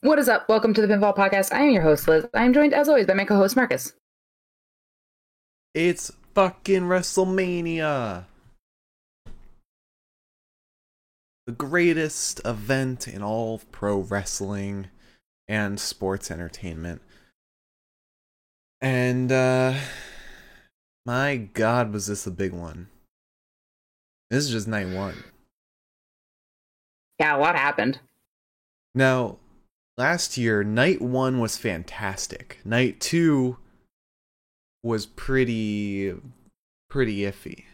What is up? Welcome to the Pinfall Podcast. I am your host, Liz. I am joined, as always, by my co host, Marcus. It's fucking WrestleMania. The greatest event in all of pro wrestling and sports entertainment. And, uh, my god, was this a big one. This is just night one. Yeah, what happened? Now, last year, night one was fantastic. Night two was pretty, pretty iffy.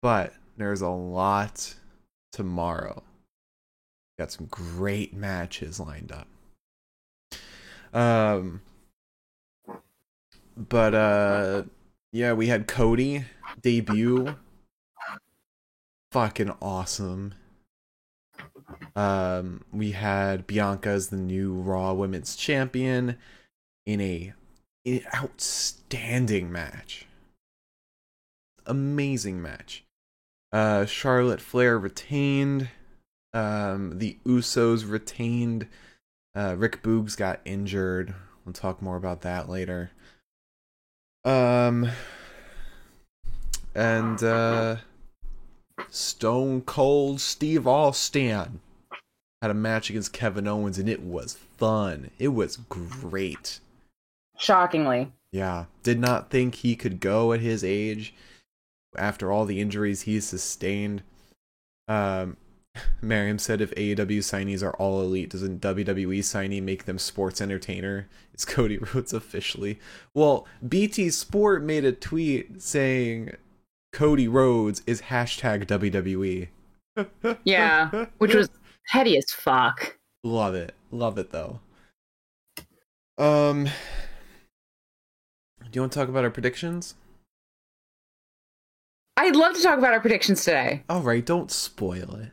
But there's a lot tomorrow. Got some great matches lined up. Um, but uh, yeah, we had Cody debut. Fucking awesome. Um, we had Bianca as the new Raw Women's Champion in a an outstanding match. Amazing match. Uh, Charlotte Flair retained. Um, the Usos retained. Uh, Rick Boogs got injured. We'll talk more about that later. Um, and uh, Stone Cold Steve Austin had a match against Kevin Owens, and it was fun. It was great. Shockingly. Yeah, did not think he could go at his age after all the injuries he sustained. Um, Miriam said if AEW signees are all elite, doesn't WWE signee make them sports entertainer? It's Cody Rhodes officially. Well, BT Sport made a tweet saying Cody Rhodes is hashtag WWE. Yeah, which was petty as fuck. Love it. Love it though. Um Do you want to talk about our predictions? I'd love to talk about our predictions today. Alright, don't spoil it.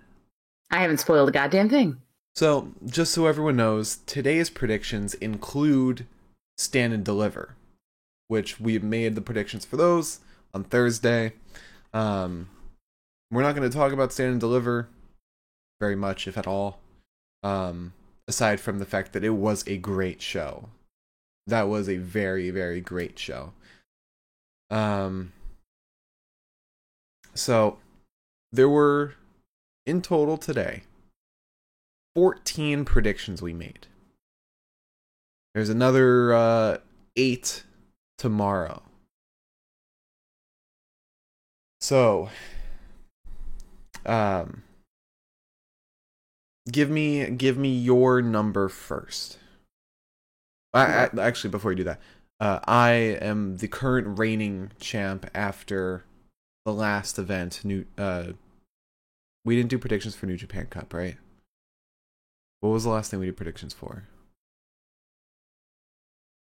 I haven't spoiled a goddamn thing. So, just so everyone knows, today's predictions include Stand and Deliver, which we made the predictions for those on Thursday. Um, we're not going to talk about Stand and Deliver very much, if at all, um, aside from the fact that it was a great show. That was a very, very great show. Um, so, there were in total today 14 predictions we made. There's another uh, eight tomorrow. So, um, give me give me your number first. I, I, actually, before you do that, uh, I am the current reigning champ after the last event. New, uh, we didn't do predictions for New Japan Cup, right? What was the last thing we did predictions for?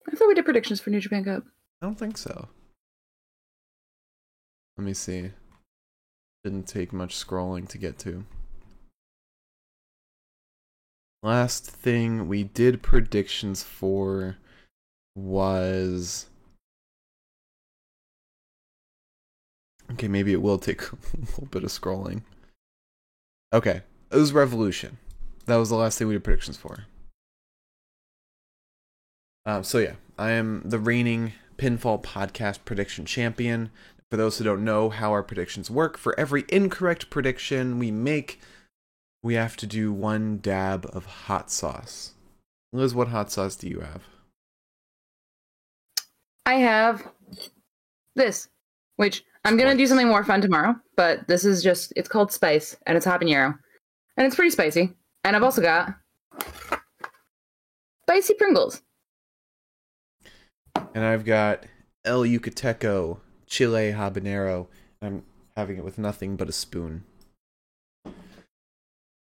I thought we did predictions for New Japan Cup. I don't think so. Let me see. Didn't take much scrolling to get to. Last thing we did predictions for was. Okay, maybe it will take a little bit of scrolling. Okay, it was Revolution. That was the last thing we did predictions for. Um, so yeah, I am the reigning pinfall podcast prediction champion. For those who don't know how our predictions work, for every incorrect prediction we make, we have to do one dab of hot sauce. Liz, what hot sauce do you have? I have this, which I'm gonna do something more fun tomorrow, but this is just it's called Spice and it's habanero. And it's pretty spicy. And I've also got spicy Pringles. And I've got El Yucateco Chile Habanero. I'm having it with nothing but a spoon.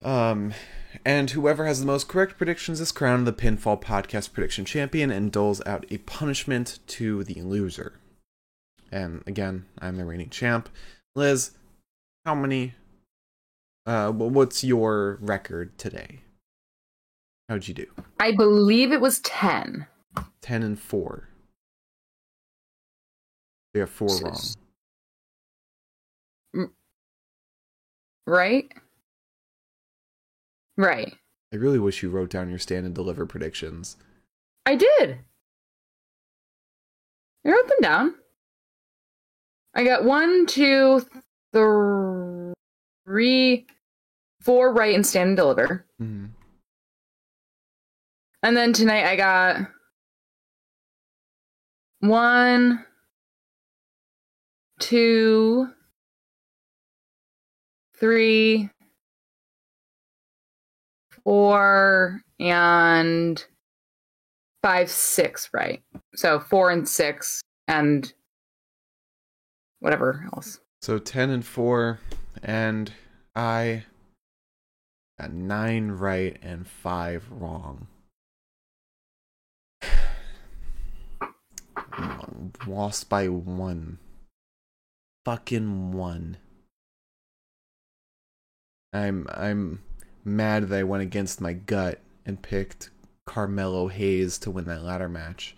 Um, and whoever has the most correct predictions is crowned the Pinfall Podcast Prediction Champion and doles out a punishment to the loser. And again, I'm the reigning champ. Liz, how many? Uh, what's your record today? How'd you do? I believe it was 10. 10 and 4. You have four wrong. Right? Right. I really wish you wrote down your stand and deliver predictions. I did. I wrote them down. I got one, two, three, four right and stand and deliver. Mm-hmm. And then tonight I got one, two, three, four, and five, six, right? So four and six, and whatever else. So 10 and 4, and I got 9 right and 5 wrong. Lost by 1. Fucking 1. I'm I'm mad that I went against my gut and picked Carmelo Hayes to win that ladder match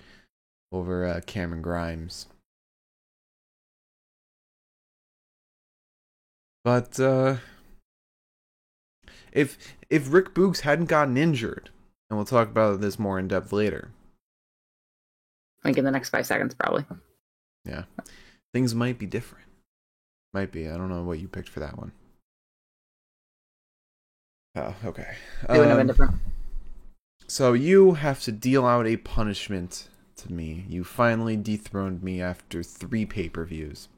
over uh, Cameron Grimes. But uh if if Rick Boogs hadn't gotten injured, and we'll talk about this more in depth later. Like in the next five seconds, probably. Yeah. Things might be different. Might be. I don't know what you picked for that one. Oh, okay. It would have been Um, different. So you have to deal out a punishment to me. You finally dethroned me after three pay per views.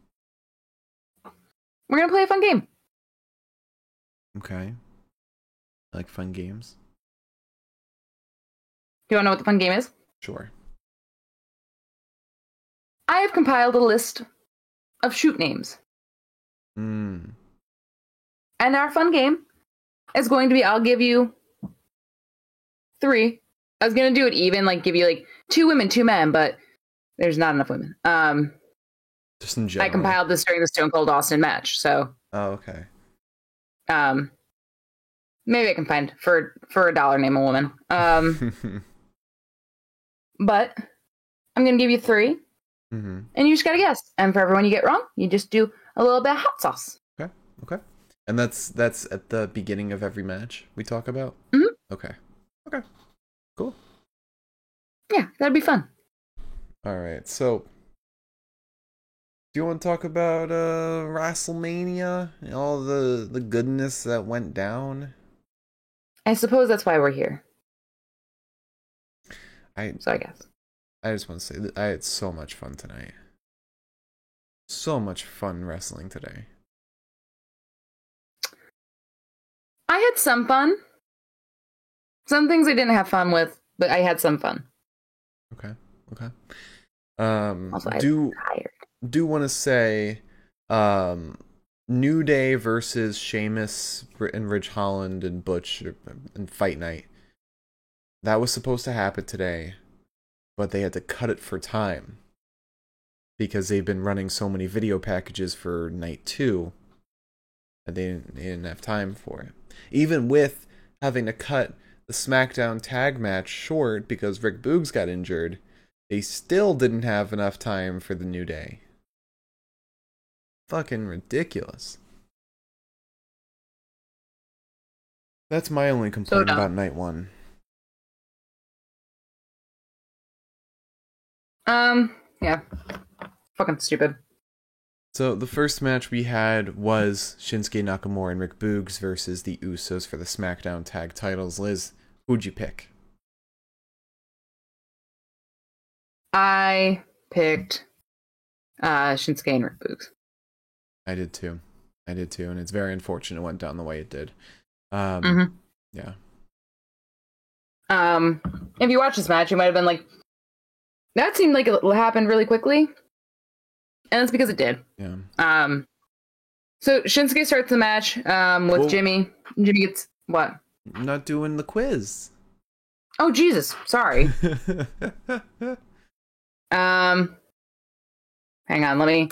We're gonna play a fun game. Okay. I like fun games. Do you want to know what the fun game is? Sure. I have compiled a list of shoot names. Mm. And our fun game is going to be I'll give you three. I was gonna do it even, like give you like two women, two men, but there's not enough women. Um Just in general. I compiled this during the Stone Cold Austin match, so Oh, okay. um maybe I can find for for a dollar name a woman. Um but I'm gonna give you three mm-hmm. and you just gotta guess. And for everyone you get wrong, you just do a little bit of hot sauce. Okay. Okay. And that's that's at the beginning of every match we talk about? Mhm. Okay. Okay. Cool. Yeah, that'd be fun. All right. So do you want to talk about uh WrestleMania and all the the goodness that went down? I suppose that's why we're here. I So I guess. I just want to say that I had so much fun tonight. So much fun wrestling today. I had some fun. Some things I didn't have fun with, but I had some fun. Okay. Okay. Um Also, I do tired. do want to say um New Day versus Sheamus and Ridge Holland and Butch and Fight Night. That was supposed to happen today, but they had to cut it for time because they've been running so many video packages for night 2 that they didn't, they didn't have time for it. Even with having to cut the SmackDown tag match short because Rick Boogs got injured, they still didn't have enough time for the New Day fucking ridiculous. That's my only complaint dumb. about night one. Um, yeah. Fucking stupid. So the first match we had was Shinsuke Nakamura and Rick Boogs versus the Usos for the SmackDown Tag Titles. Liz, who'd you pick? I picked uh Shinsuke and Rick Boogs. I did too. I did too, and it's very unfortunate it went down the way it did. Um, Mhm. Yeah. Um, if you watch this match, you might have been like, that seemed like it happened really quickly. And that's because it did. Yeah. Um, so Shinsuke starts the match um, with Well- Jimmy. Jimmy gets what? I'm not doing the quiz. Oh, Jesus. Sorry. Um, hang on. Let me.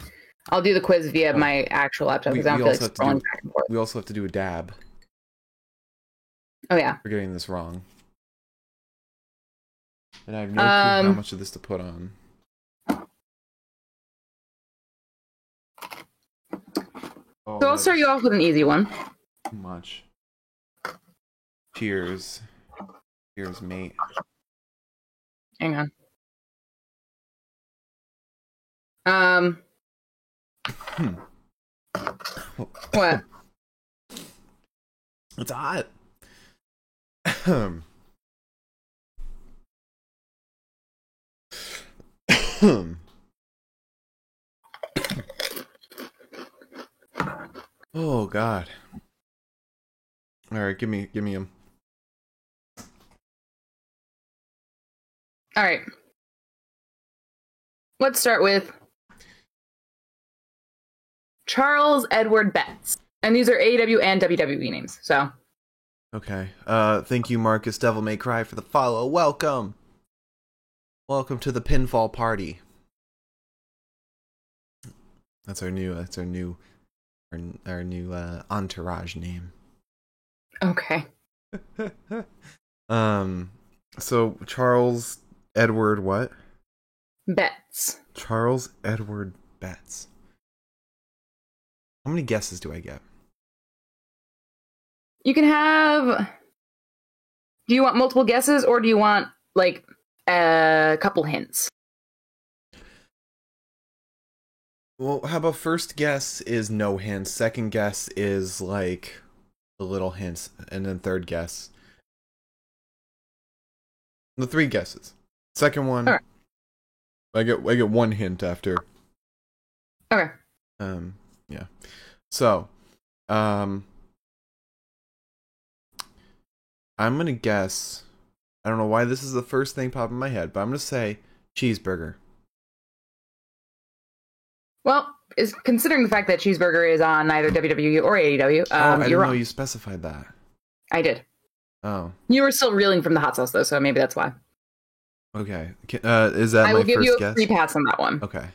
I'll do the quiz via my actual laptop We- because I don't feel also like have to scrolling do- back and forth. we also have to do a dab. Oh yeah. We're getting this wrong. And I have no clue how Um, much of this to put on. Oh, So I'll start you off with an easy one. Too much. Cheers. Cheers, mate. Hang on. Um. Hmm. What? It's hot. Oh God. All right, give me, give me him. All right. Let's start with Charles Edward Betts. And these are AEW and WWE names. So, Okay. Uh, thank you, Marcus Devil May Cry, for the follow. Welcome. Welcome to the pinfall party. That's our new. That's our new. Our, our new uh, entourage name. okay. um. So Charles Edward what? Betts. Charles Edward Betts. How many guesses do I get? You can have. Do you want multiple guesses or do you want like a couple hints? Well, how about first guess is no hints, second guess is like a little hints, and then third guess. The three guesses. Second one. I get I get one hint after. Okay. Um, yeah. So, um, I'm gonna guess. I don't know why this is the first thing popping in my head, but I'm gonna say cheeseburger. Well, is considering the fact that Cheeseburger is on neither WWE or AEW, oh, I um, didn't you're know you specified that. I did. Oh, You were still reeling from the hot sauce though, so maybe that's why. okay. Uh, is that I my will give you a guess? free pass on that one. Okay.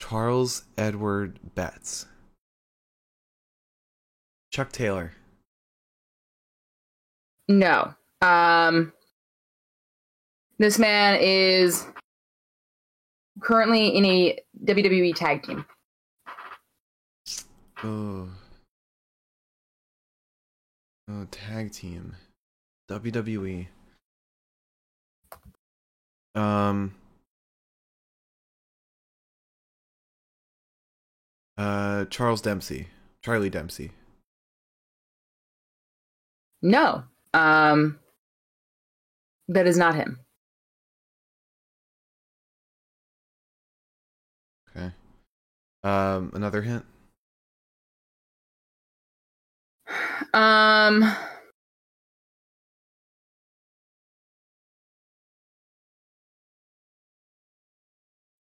Charles Edward Betts. Chuck Taylor. No. Um this man is currently in a WWE tag team. Oh. Oh, tag team. WWE. Um. Uh, Charles Dempsey. Charlie Dempsey. No. Um that is not him. Um, another hint. Um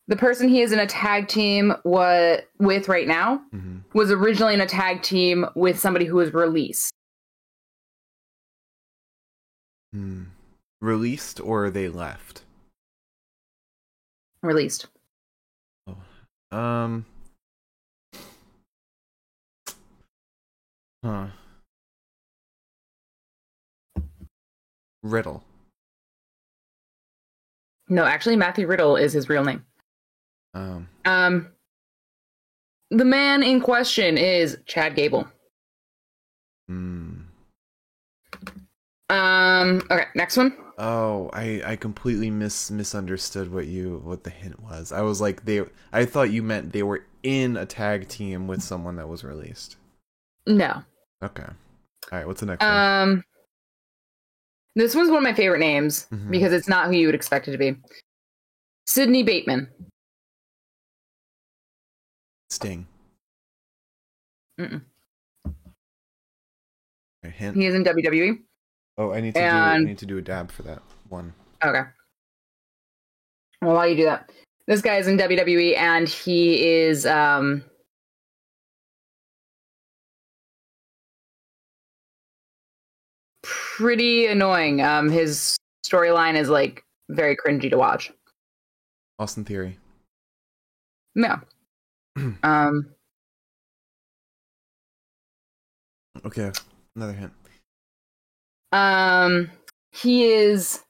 The person he is in a tag team what with right now hmm was originally in a tag team with somebody who was released. Hmm. Released or they left? Released. Oh. Um. Huh. Riddle. No, actually Matthew Riddle is his real name. Um. Um the man in question is Chad Gable. Hmm. Um okay, next one. Oh, I I completely mis misunderstood what you what the hint was. I was like they I thought you meant they were in a tag team with someone that was released. No. Okay. All right. What's the next one? Um This one's one of my favorite names Mhm. because it's not who you would expect it to be. Sydney Bateman. Sting. Mm-mm. Hint. He is in WWE. Oh, I need to do I need to do a dab for that one. Okay. Well, while you do that, this guy is in WWE and he is um pretty annoying. Um his storyline is like very cringy to watch. Austin Theory. No. um Okay. Another hint. um he is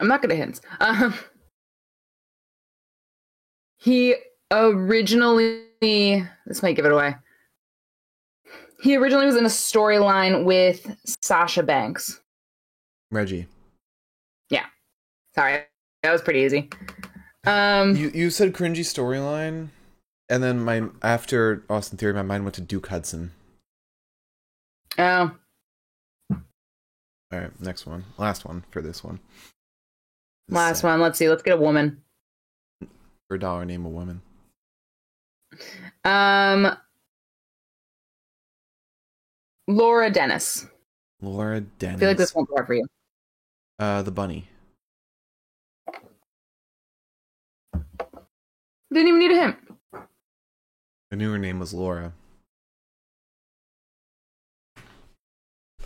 I'm not gonna hint. Um, he originally this might give it away. He originally was in a storyline with Sasha Banks. Reggie. Yeah. Sorry, that was pretty easy. Um, You you said cringy storyline, and then my after Austin Theory, my mind went to Duke Hudson. oh, All right, next one, last one for this one. This last one. Let's see. Let's get a woman. for a dollar, name a woman. Um, Laura Dennis. Laura I Dennis. feel like this won't work for you. Uh, the bunny. Didn't even need a hint. I knew her name was Laura.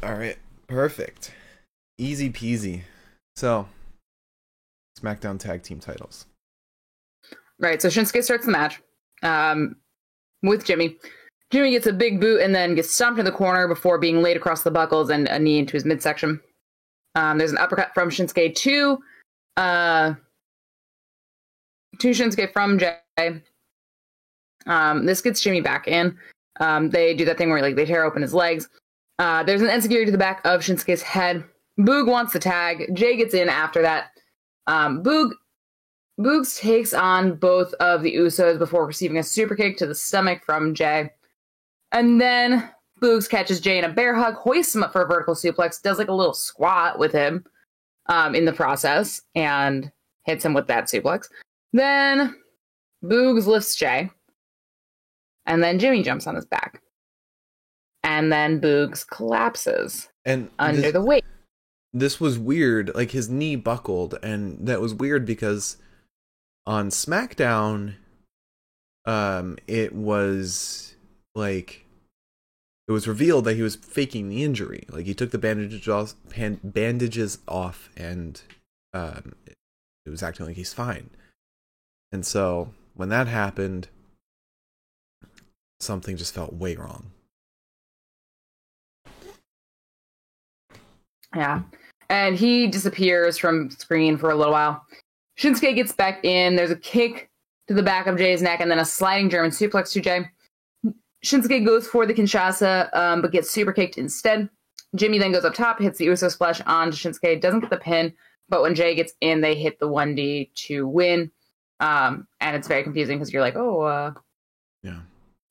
All right, perfect, easy peasy. So, SmackDown Tag Team titles. Right. So Shinsuke starts the match um, with Jimmy. Jimmy gets a big boot and then gets stomped in the corner before being laid across the buckles and a knee into his midsection. Um, there's an uppercut from Shinsuke to uh, to Shinsuke from Jay. Um, this gets Jimmy back in. Um, they do that thing where like they tear open his legs. Uh, there's an enzuigiri to the back of Shinsuke's head. Boog wants the tag. Jay gets in after that. Um, Boog Boogs takes on both of the Usos before receiving a super kick to the stomach from Jay. And then Boogs catches Jay in a bear hug, hoists him up for a vertical suplex, does like a little squat with him um, in the process, and hits him with that suplex. Then Boogs lifts Jay. And then Jimmy jumps on his back. And then Boogs collapses And under this, the weight. this was weird. Like his knee buckled, and that was weird because on SmackDown, um, it was like it was revealed that he was faking the injury. Like he took the bandages off, bandages off, and um, it was acting like he's fine. And so when that happened, something just felt way wrong. Yeah. And he disappears from screen for a little while. Shinsuke gets back in. There's a kick to the back of Jay's neck and then a sliding German suplex to Jay. Shinsuke goes for the Kinshasa, um, but gets super kicked instead. Jimmy then goes up top, hits the Uso splash on Shinsuke, doesn't get the pin, but when Jay gets in, they hit the 1D to win. Um, and it's very confusing because you're like, oh, uh, Yeah.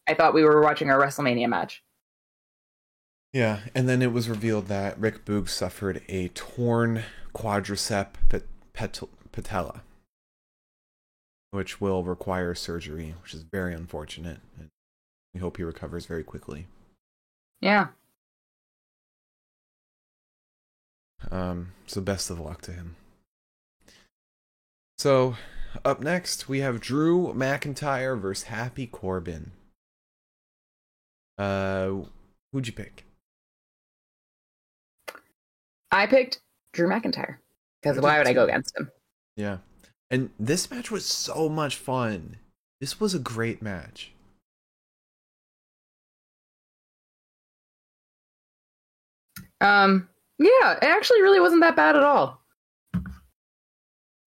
I thought we were watching a WrestleMania match. Yeah, and then it was revealed that Rick Boog suffered a torn quadricep pat- patella, which will require surgery, which is very unfortunate. And we hope he recovers very quickly. Yeah. Um, so best of luck to him. So up next we have Drew McIntyre versus Happy Corbin. Uh, who'd you pick? I picked Drew McIntyre because why would I go against him? Yeah. And this match was so much fun. This was a great match. Um, yeah, it actually really wasn't that bad at all.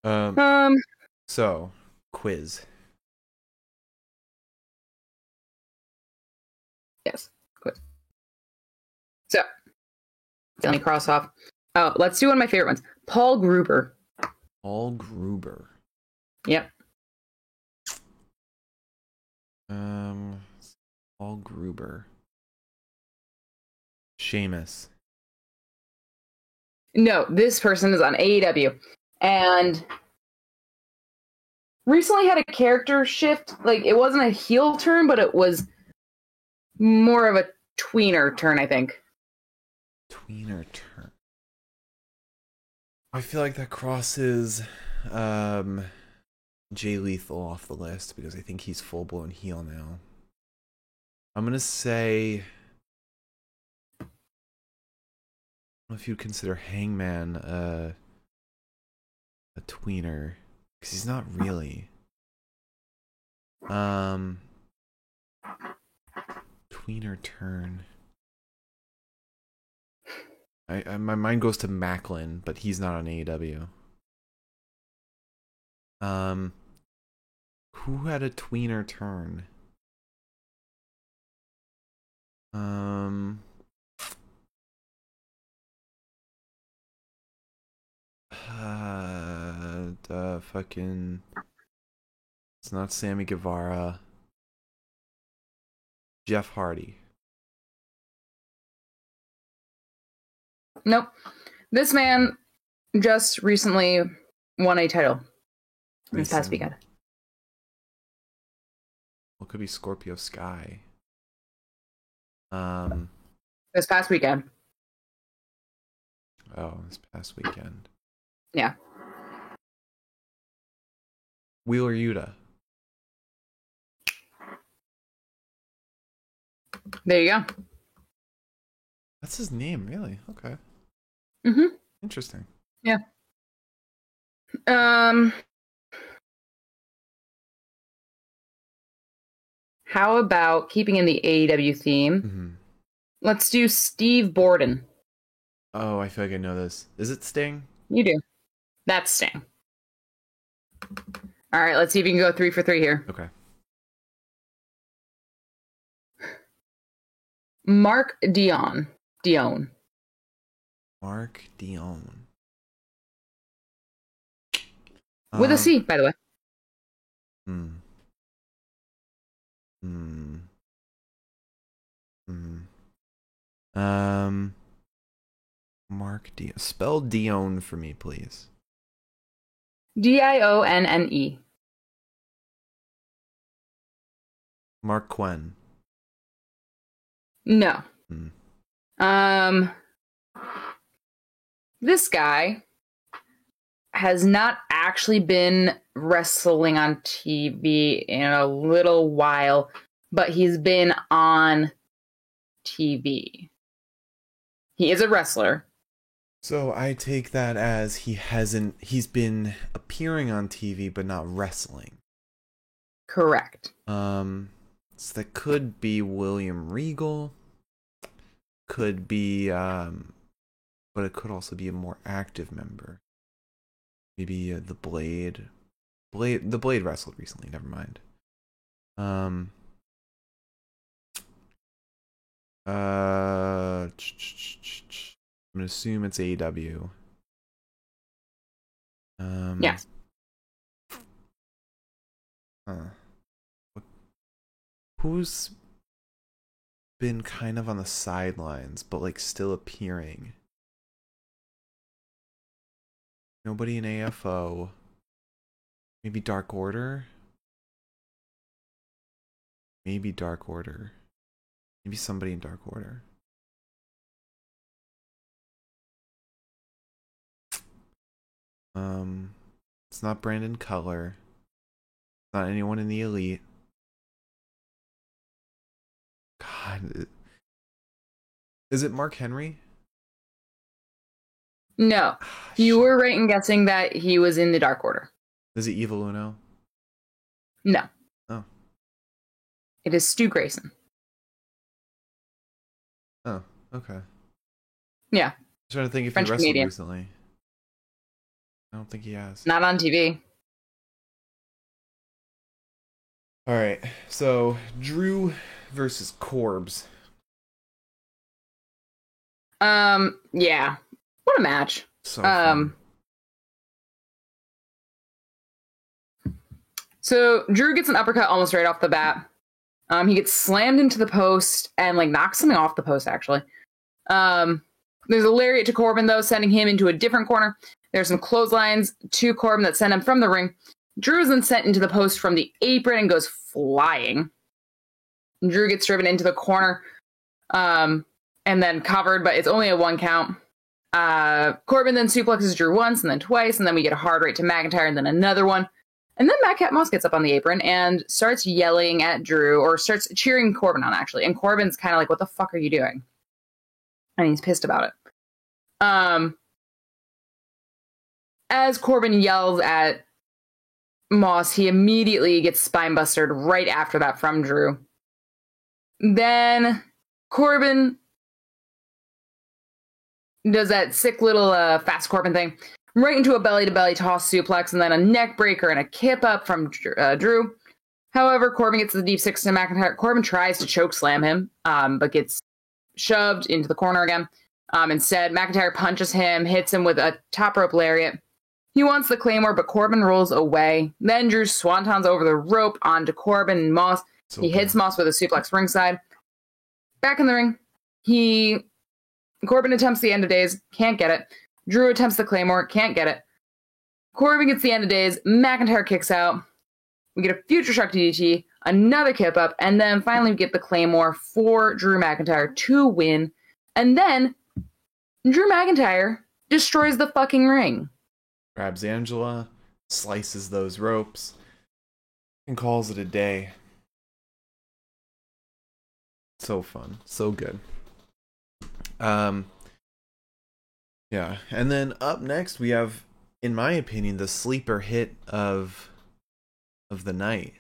Um, Um, so quiz. yes, quiz. So, let me cross off. Oh, let's do one of my favorite ones. Paul Gruber. Paul Gruber. Yep. Um, Paul Gruber. Sheamus. No, this person is on AEW, and recently had a character shift. Like it wasn't a heel turn, but it was more of a tweener turn, I think. Tweener turn. I feel like that crosses um Jay Lethal off the list because I think he's full blown heel now. I'm gonna say if you'd consider Hangman a tweener because he's not really. Um, tweener turn. I, I my mind goes to Macklin, but he's not on AEW. Um, Who had a tweener turn? Um. Uh, the fucking. It's not Sammy Guevara. Jeff Hardy. Nope. This man just recently won a title this past weekend. What could be Scorpio Sky? Um. This past weekend. Oh, this past weekend. Yeah. Wheeler Yuta. There you go. That's his name, really? Okay. Mm-hmm. Interesting. Yeah. Um. How about keeping in the AEW theme? hmm Let's do Steve Borden. Oh, I feel like I know this. Is it Sting? You do. That's Sting. All right, let's see if you can go three for three here. Okay. Mark Dion. Dion. Mark Dion. With a Um, C, by the way. Hmm. Hmm. Hmm. Um. Mark Dion. Spell Dionne for me, please. D I O N N E. Marq Quen. No. Hmm. Um, this guy has not actually been wrestling on TV in a little while, but he's been on TV. He is a wrestler. So I take that as he hasn't. He's been appearing on TV, but not wrestling. Correct. Um, so that could be William Regal. Could be, um, but it could also be a more active member. Maybe uh, the Blade. Blade. The Blade wrestled recently. Never mind. Um. Uh. I'm gonna assume it's AEW. Um. Yes. Huh. What- Who's been kind of on the sidelines, but like still appearing? Nobody in AFO. Maybe Dark Order? Maybe Dark Order. Maybe somebody in Dark Order. Um, it's not Brandon Cutler. Not anyone in the elite. God, is it Mark Henry? No, you were right in guessing that he was in the Dark Order. Is it Evil Uno? No. Oh. It is Stu Grayson. Oh, okay. Yeah, I'm trying to think if French he wrestled Canadian. recently. I don't think he has. not on TV. All right, so Drew versus Corbs. Um, yeah. What a match. So Um, So Drew gets an uppercut almost right off the bat. Um, he gets slammed into the post and like knocks something off the post actually. Um, there's a lariat to Corbin though, sending him into a different corner. There's some clotheslines to Corbin that send him from the ring. Drew is then sent into the post from the apron and goes flying. Drew gets driven into the corner, um, and then covered, but it's only a one count. Uh, Corbin then suplexes Drew once and then twice, and then we get a hard right to McIntyre and then another one. And then Madcap Moss gets up on the apron and starts yelling at Drew or starts cheering Corbin on actually. And Corbin's kind of like, "What the fuck are you doing?" And he's pissed about it. Um, as Corbin yells at Moss, he immediately gets spinebustered right after that from Drew. Then Corbin does that sick little uh, fast Corbin thing right into a belly to belly toss suplex and then a neck breaker and a kip up from uh, Drew. However, Corbin gets the deep six to McIntyre. Corbin tries to choke slam him, um, but gets shoved into the corner again. Um, instead, McIntyre punches him, hits him with a top rope lariat. He wants the Claymore, but Corbin rolls away. Then Drew swantons over the rope onto Corbin and Moss. He hits Moss with a suplex ringside. Back in the ring, he Corbin attempts the end of days, can't get it. Drew attempts the Claymore, can't get it. Corbin gets the end of days. McIntyre kicks out. We get a future shock DDT, another kip up, and then finally we get the Claymore for Drew McIntyre to win. And then Drew McIntyre destroys the fucking ring. grabs Angela, slices those ropes, and calls it a day. So fun, so good. Um, yeah, and then up next we have, in my opinion, the sleeper hit of of the night.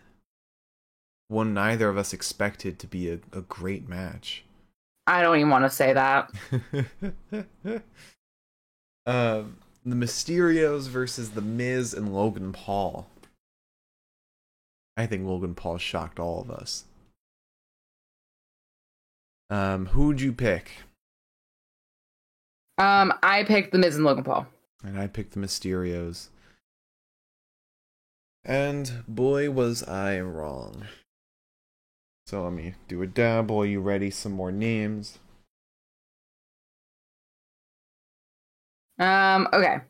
One neither of us expected to be a, a great match. I don't even want to say that. um, the Mysterios versus the Miz and Logan Paul. I think Logan Paul shocked all of us. Um, who'd you pick? Um, I picked the Miz and Logan Paul. And I picked the Mysterios. And boy, was I wrong. So let me do a dabble. Are you ready? Some more names. Um, okay.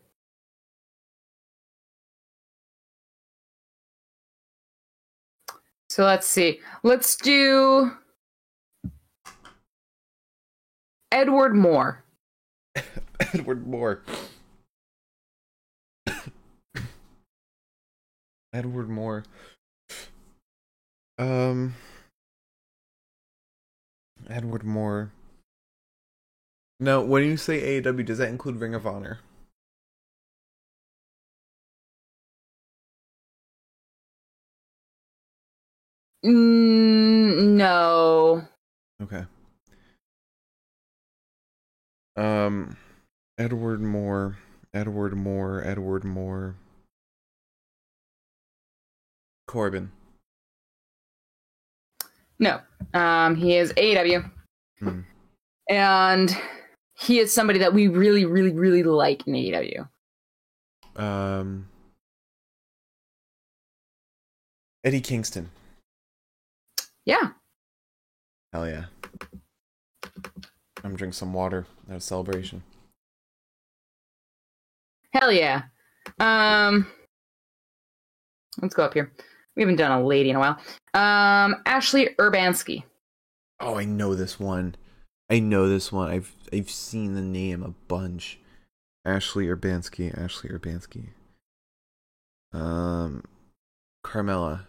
So let's see. Let's do Edward Moore. Edward Moore. Edward Moore. Um. Edward Moore. Now, when you say AEW, does that include Ring of Honor? Mm, no. Okay. Um, Edward Moore. Edward Moore. Edward Moore. Corbin. No. Um, he is AEW. Hmm. And he is somebody that we really, really, really like in AEW. Um, Eddie Kingston. Yeah. Hell yeah. I'm drinking some water out of celebration. Hell yeah. Um let's go up here. We haven't done a lady in a while. Um Ashley Urbanski. Oh, I know this one. I know this one. I've I've seen the name a bunch. Ashley Urbanski. Ashley Urbanski. Um, Carmella.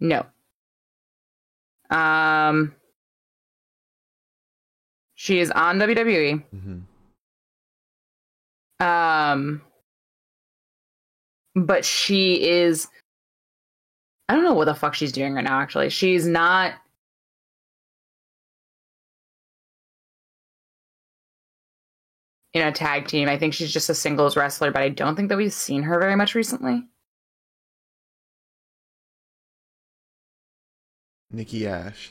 No. Um she is on WWE. Mm-hmm. Um but she is I don't know what the fuck she's doing right now actually. She's not in a tag team. I think she's just a singles wrestler, but I don't think that we've seen her very much recently. Nikki Ash.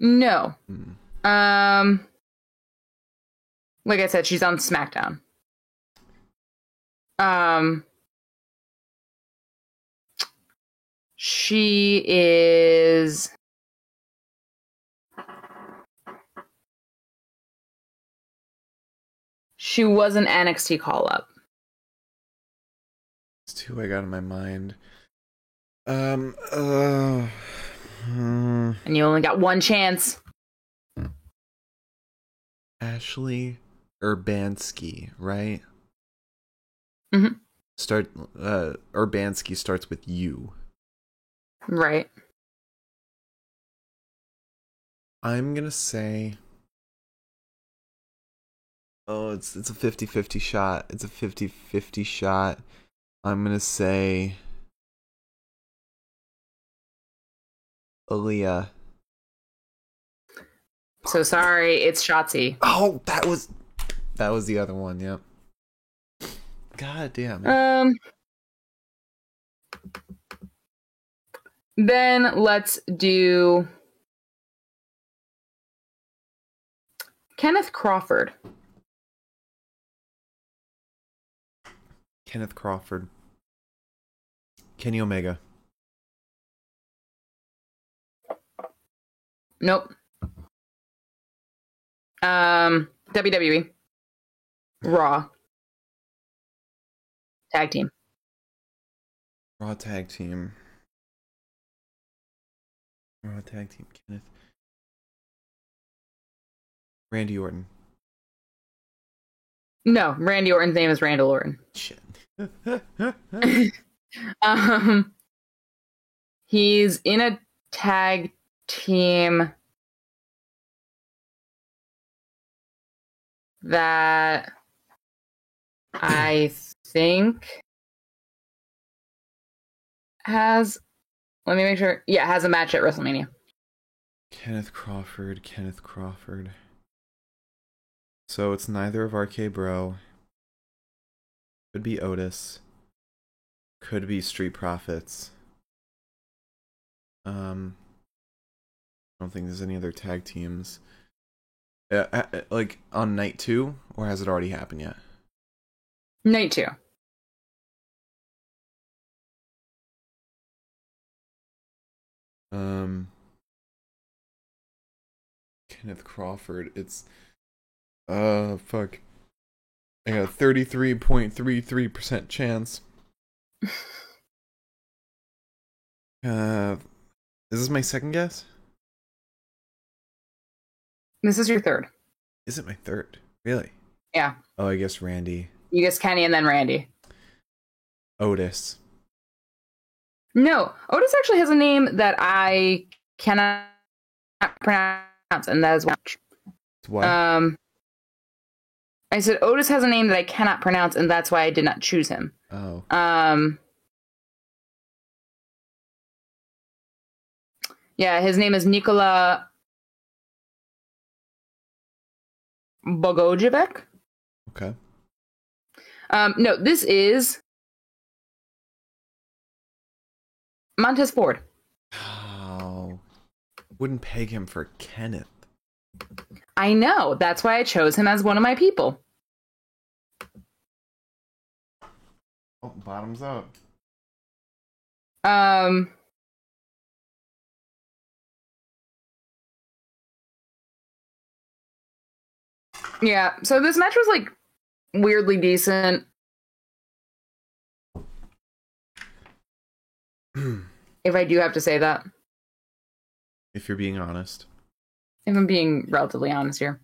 No. Hmm. Um like I said, she's on SmackDown. Um she is she was an NXT call up. It's two I got in my mind. Um. Uh. Hmm. And you only got one chance. Ashley Urbanski, right? Mhm. Start. Uh. Urbanski starts with U. Right. I'm gonna say. Oh, it's it's a 50-50 shot. It's a 50-50 shot. I'm gonna say. Aaliyah. So sorry, it's Shotzi. Oh, that was that was the other one. Yep. God damn. Um. Then let's do Kenneth Crawford. Kenneth Crawford. Kenny Omega. Nope. Um, WWE. Raw. Tag team. Raw tag team. Raw tag team. Kenneth. Randy Orton. No, Randy Orton's name is Randall Orton. Shit. Um, he's in a tag team that I think has. Let me make sure. Yeah, has a match at WrestleMania. Kenneth Crawford. Kenneth Crawford. So it's neither of RK Bro. Could be Otis. Could be Street Profits. Um, I don't think there's any other tag teams. Uh, uh, uh, like on night two, or has it already happened yet? Night two. Um, Kenneth Crawford. It's uh fuck. I got a thirty-three point three three percent chance. Uh, is this my second guess? This is your third. Is it my third? Really? Yeah. Oh, I guess Randy. You guess Kenny and then Randy. Otis. No, Otis actually has a name that I cannot pronounce, and that is Watch. What? Um, I said Otis has a name that I cannot pronounce, and that's why I did not choose him. oh. Um, yeah, his name is Nikola Bogojevic. Okay. Um, no, this is Montez Ford. Oh. Wouldn't peg him for Kenneth. I know. That's why I chose him as one of my people. Oh, bottoms up. Um, yeah, so this match was like weirdly decent. If I do have to say that, if you're being honest. if I'm being relatively honest here.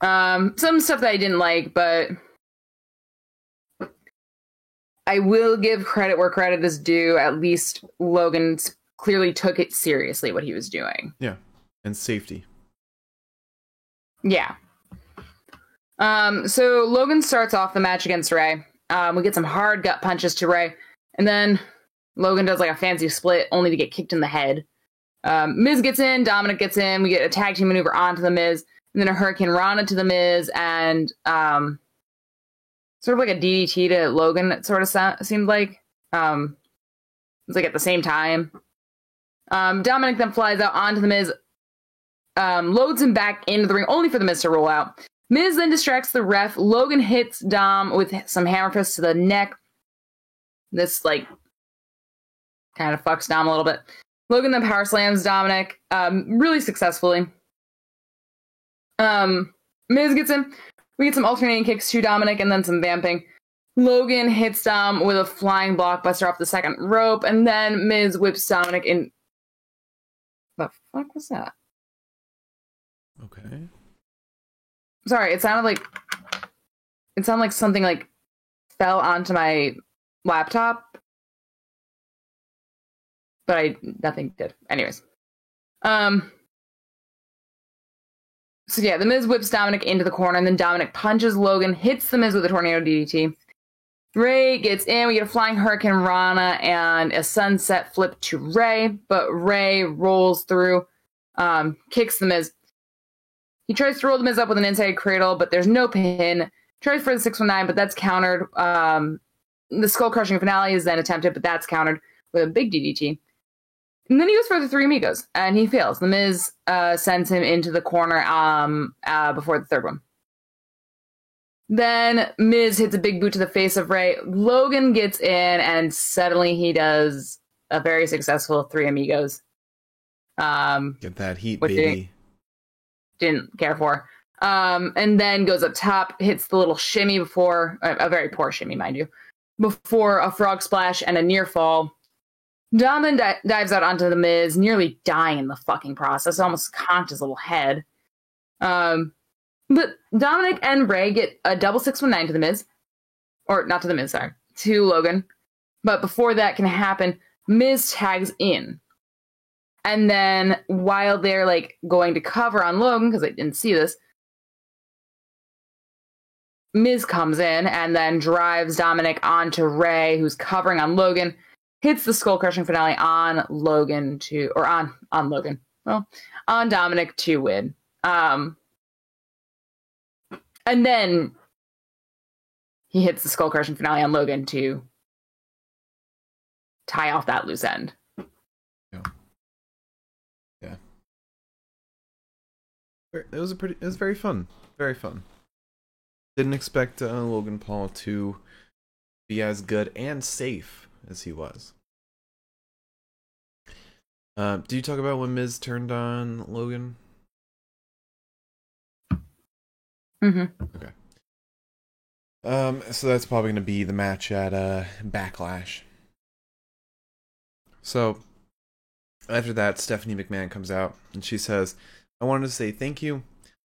Um, some stuff that I didn't like, but I will give credit where credit is due. At least Logan clearly took it seriously what he was doing. Yeah. And safety. Yeah. Um, so Logan starts off the match against Ray. Um, we get some hard gut punches to Ray, and then Logan does like a fancy split, only to get kicked in the head. Um, Miz gets in, Dominic gets in. We get a tag team maneuver onto the Miz, and then a hurricanrana to the Miz, and um, sort of like a DDT to Logan. It sort of sa- seemed like. Um, it's like at the same time. Um, Dominic then flies out onto the Miz, um, loads him back into the ring, only for the Miz to roll out. Miz then distracts the ref. Logan hits Dom with some hammer fists to the neck. This like kind of fucks Dom a little bit. Logan then power slams Dominic um, really successfully. Um, Miz gets in. We get some alternating kicks to Dominic and then some vamping. Logan hits Dom with a flying blockbuster off the second rope, and then Miz whips Dominic in. What the fuck was that? Okay. Sorry, it sounded like it sounded like something like fell onto my laptop, but I nothing did. Anyways, um, so yeah, the Miz whips Dominic into the corner, and then Dominic punches Logan, hits the Miz with a tornado DDT. Ray gets in. We get a flying hurricanrana and a sunset flip to Ray, but Ray rolls through, um, kicks the Miz. He tries to roll the Miz up with an inside cradle, but there's no pin. tries for the 619, but that's countered. Um, the skull crushing finale is then attempted, but that's countered with a big DDT. And then he goes for the three amigos, and he fails. The Miz uh, sends him into the corner um, uh, before the third one. Then Miz hits a big boot to the face of Ray. Logan gets in, and suddenly he does a very successful three amigos. Um, Get that heat, baby. Didn't care for. Um, and then goes up top, hits the little shimmy before a, very poor shimmy, mind you, before a frog splash and a near fall. Domin di- dives out onto the Miz, nearly dying in the fucking process, almost conked his little head. Um, but Dominic and Ray get a double six one nine to the Miz, or not to the Miz, sorry, to Logan. But before that can happen, Miz tags in. And then while they're like going to cover on Logan, because I didn't see this, Miz comes in and then drives Dominic onto Ray, who's covering on Logan, hits the skull crushing finale on Logan to or on on Logan. Well, on Dominic to win. Um and then he hits the skull crushing finale on Logan to tie off that loose end. It was a pretty. It was very fun. Very fun. Didn't expect uh, Logan Paul to be as good and safe as he was. Uh, do you talk about when Miz turned on Logan? Mm-hmm. Okay. Um, so that's probably going to be the match at uh, Backlash. So after that, Stephanie McMahon comes out and she says, I wanted to say thank you.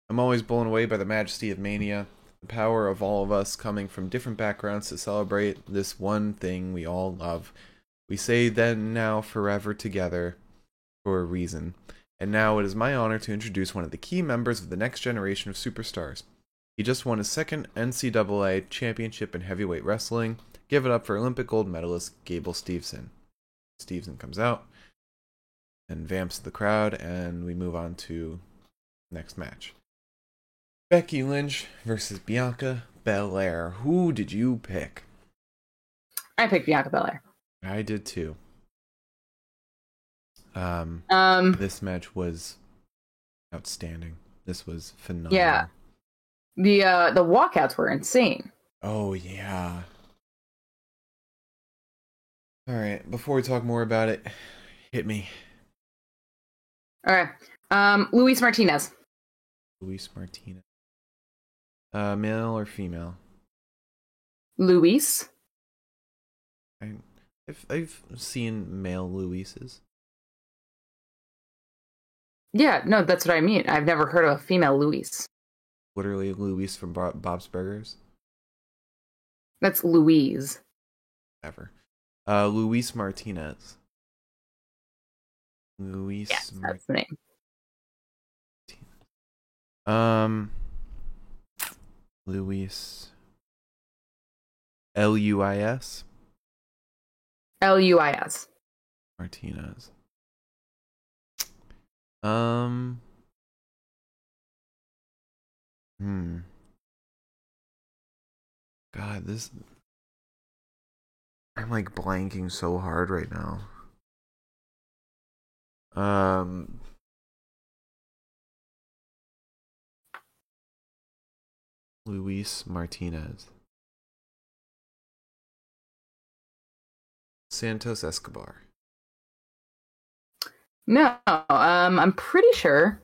I'm always blown away by the majesty of Mania, the power of all of us coming from different backgrounds to celebrate this one thing we all love. We say then, now, forever together for a reason. And now it is my honor to introduce one of the key members of the next generation of superstars. He just won his second NCAA championship in heavyweight wrestling. Give it up for Olympic gold medalist Gable Steveson. Steveson comes out and vamps the crowd, and we move on to next match. Becky Lynch versus Bianca Belair. Who did you pick? I picked Bianca Belair. I did too. Um, Um, this match was outstanding. This was phenomenal. Yeah. the uh, the walkouts were insane. Oh yeah. All right. Before we talk more about it, hit me, Okay, um, Luis Martinez. Luis Martinez. Uh, male or female? Luis. I, I've I've seen male Luises. Yeah, no, that's what I mean. I've never heard of a female Luis. Literally Luis from Bob's Burgers. That's Louise. Ever. Uh, Luis Martinez. Luis. Yes, Mar- that's the name. um. Luis. L U I S L U I S. Martinez. Um. Hmm. God, this. I'm like blanking so hard right now. Um. Luis Martinez. Santos Escobar. No, um, I'm pretty sure.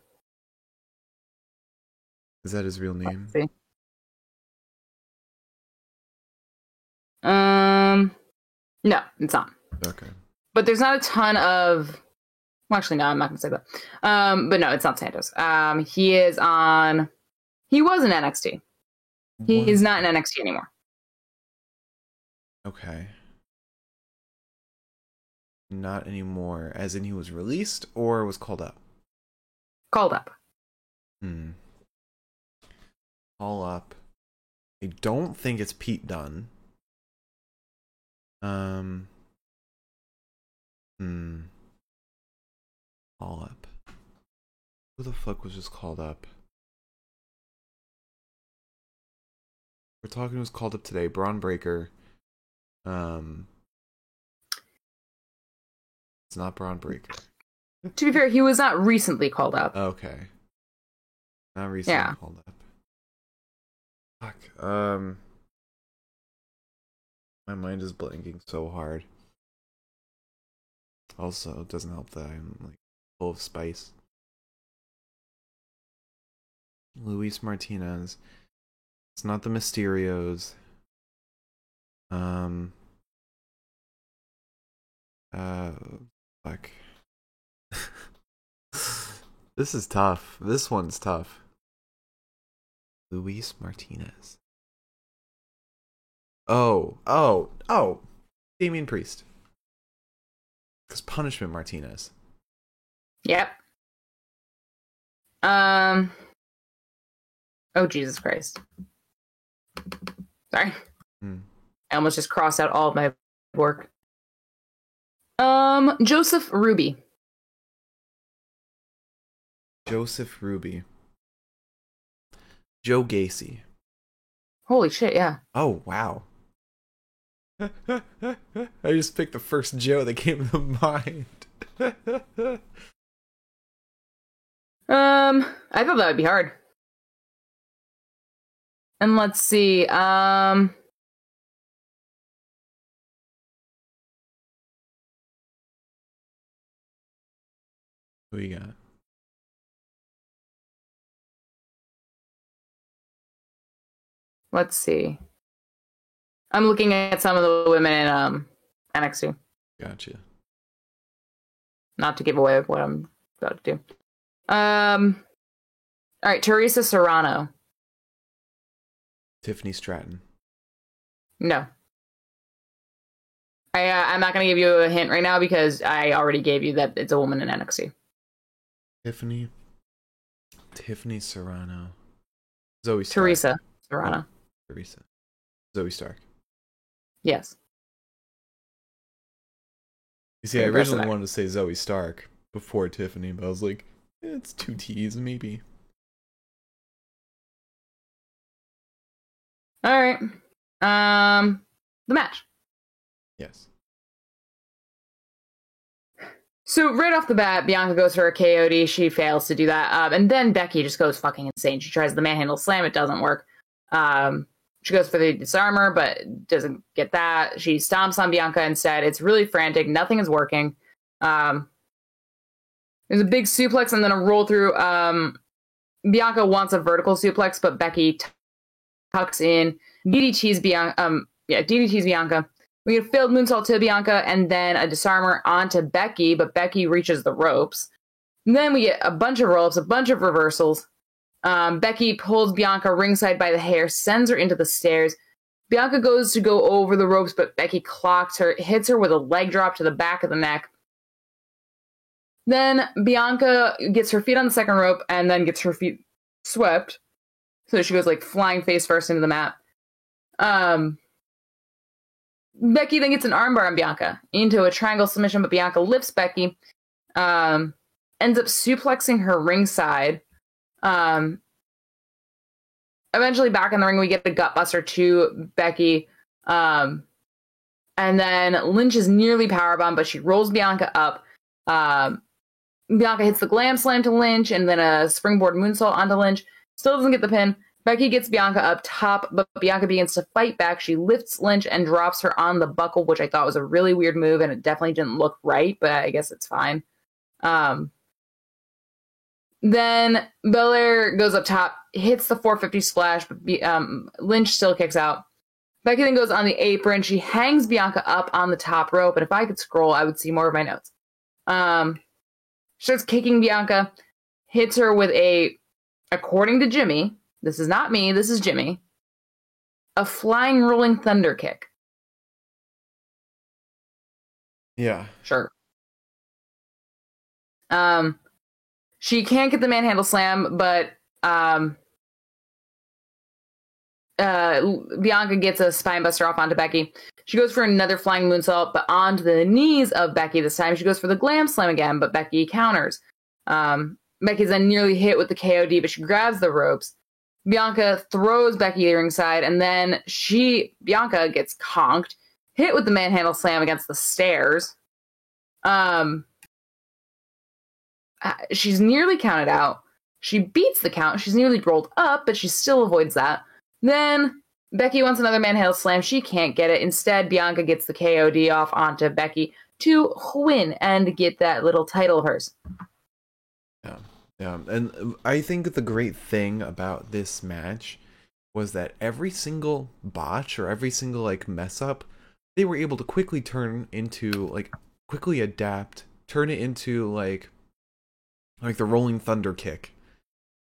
Is that his real name? Um, no, it's not. Okay. But there's not a ton of. Well, actually, no, I'm not going to say that. Um, but no, it's not Santos. Um, he is on. He was in NXT. He is not in NXT anymore. Okay. Not anymore. As in he was released or was called up? Called up. Hmm. Call up. I don't think it's Pete Dunne. Um. Hmm. Call up. Who the fuck was just called up? We're talking who's called up today. Bron Breakker. Um, it's not Bron Breakker. To be fair, he was not recently called up. Okay. Not recently Yeah. called up. Fuck. Um. My mind is blanking so hard. Also, it doesn't help that I'm like full of spice. Luis Martinez. It's not the Mysterios. Um. Uh. Fuck. this is tough. This one's tough. Luis Martinez. Oh, oh, oh. Damien Priest. Because Punishment Martinez. Yep. Um. Oh Jesus Christ! Sorry, Hmm. I almost just crossed out all of my work. Um, Joseph Ruby. Joseph Ruby. Joe Gacy. Holy shit! Yeah. Oh, wow. I just picked the first Joe that came to mind. Um, I thought that would be hard. And let's see. Um, Who you got? let's see. I'm looking at some of the women in um NXT. Gotcha. Not to give away what I'm about to do. Um. All right, Teresa Serrano. Tiffany Stratton. No. I uh, I'm not gonna give you a hint right now because I already gave you that it's a woman in NXT. Tiffany. Tiffany Serrano. Zoey Stark. Teresa Serrano. Teresa. Zoey Stark. Yes. You see, I originally wanted to say Zoey Stark before Tiffany, but I was like, it's two T's, maybe. All right. Um, the match. Yes. So right off the bat, Bianca goes for a KOD. She fails to do that, um, and then Becky just goes fucking insane. She tries the manhandle slam. It doesn't work. Um, she goes for the disarmer, but doesn't get that. She stomps on Bianca instead. It's really frantic. Nothing is working. Um, there's a big suplex and then a roll through. Um, Bianca wants a vertical suplex, but Becky tucks in DDT's Bianca. Um, yeah, DDT's Bianca. We get a failed moonsault to Bianca and then a disarmer onto Becky, but Becky reaches the ropes. And then we get a bunch of ropes, a bunch of reversals. Um, Becky pulls Bianca ringside by the hair, sends her into the stairs. Bianca goes to go over the ropes, but Becky clocks her, hits her with a leg drop to the back of the neck. Then Bianca gets her feet on the second rope and then gets her feet swept. So she goes like flying face first into the mat. Um, Becky then gets an armbar on Bianca into a triangle submission, but Bianca lifts Becky, um, ends up suplexing her ringside. Um, eventually, back in the ring, we get a gutbuster to Becky. Um, and then Lynch is nearly powerbomb, but she rolls Bianca up. Um, Bianca hits the glam slam to Lynch and then a springboard moonsault onto Lynch. Still doesn't get the pin. Becky gets Bianca up top, but Bianca begins to fight back. She lifts Lynch and drops her on the buckle, which I thought was a really weird move, and it definitely didn't look right, but I guess it's fine. Um, then Belair goes up top, hits the 450 splash, but um, Lynch still kicks out. Becky then goes on the apron. She hangs Bianca up on the top rope, and if I could scroll, I would see more of my notes. Um, starts kicking Bianca, hits her with a, according to Jimmy, this is not me, this is Jimmy, a flying rolling thunder kick. Yeah. Sure. Um, she can't get the manhandle slam, but um, uh, Bianca gets a spinebuster off onto Becky. She goes for another flying moonsault, but onto the knees of Becky this time. She goes for the glam slam again, but Becky counters. Um, Becky's then nearly hit with the KOD, but she grabs the ropes. Bianca throws Becky to ringside, and then she Bianca gets conked, hit with the manhandle slam against the stairs. Um, uh, she's nearly counted out. She beats the count. She's nearly rolled up, but she still avoids that. Then Becky wants another manhandle slam. She can't get it. Instead, Bianca gets the KOD off onto Becky to win and get that little title of hers. Yeah, yeah, and I think the great thing about this match was that every single botch or every single like mess up, they were able to quickly turn into like quickly adapt, turn it into like like the rolling thunder kick,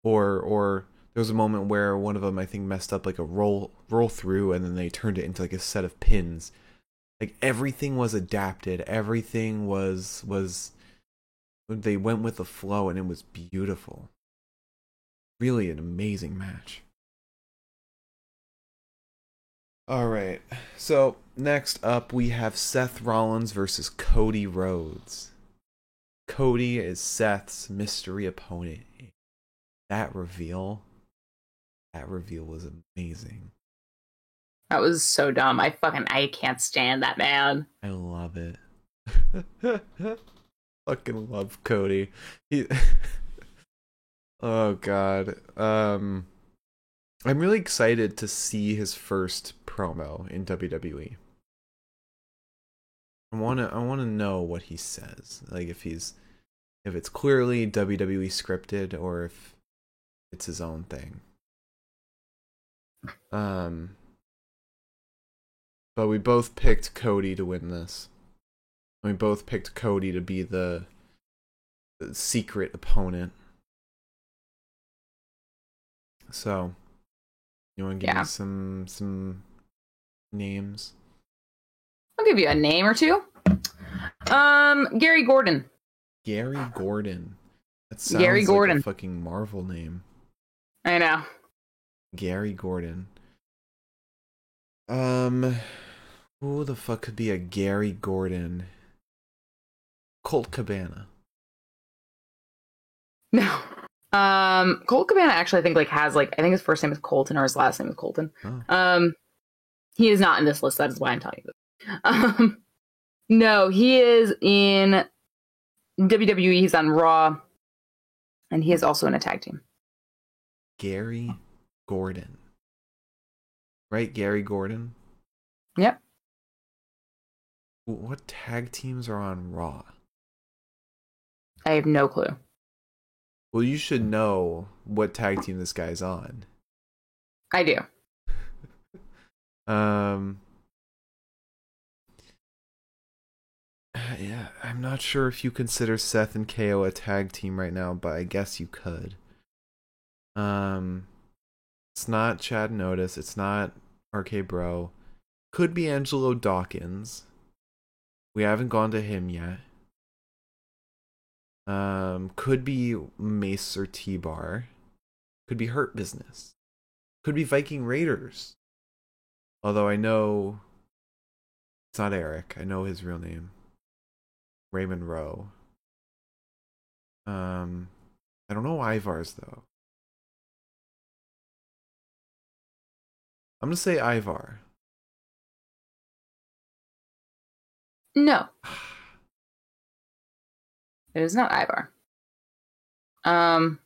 or or there was a moment where one of them I think messed up like a roll roll through, and then they turned it into like a set of pins. Like everything was adapted, everything was was they went with the flow, and it was beautiful. Really, an amazing match. All right. So, next up we have Seth Rollins versus Cody Rhodes. Cody is Seth's mystery opponent. That reveal, that reveal was amazing. That was so dumb. I fucking I can't stand that man. I love it. Fucking love Cody. He Oh god. Um I'm really excited to see his first promo in WWE. I want to I want to know what he says. Like if he's if it's clearly WWE scripted or if it's his own thing. Um but we both picked Cody to win this. We both picked Cody to be the, the secret opponent. So, you want to give Yeah. me some some names? I'll give you a name or two. Um, Gary Gordon. Gary Gordon. That sounds Gary like Gordon. a fucking Marvel name. I know. Gary Gordon. Um, who the fuck could be a Gary Gordon? Colt Cabana. No. Um, Colt Cabana actually I think like has like I think his first name is Colton or his last name is Colton. Oh. Um, he is not in this list. That is why I'm telling you this. Um, no, he is in WWE. He's on Raw, and he is also in a tag team. Gary Gordon. Right, Gary Gordon. Yep. What tag teams are on Raw? I have no clue. Well, you should know what tag team this guy's on. I do. Um. Yeah, I'm not sure if you consider Seth and KO a tag team right now, but I guess you could. Um, it's not Chad Notice. It's not RK Bro. Could be Angelo Dawkins. We haven't gone to him yet. Um, could be Mace or T Bar. Could be Hurt Business. Could be Viking Raiders. Although I know it's not Erik. I know his real name. Raymond Rowe. Um, I don't know Ivar's though. I'm gonna say Ivar. No, it is not Ivar. Um,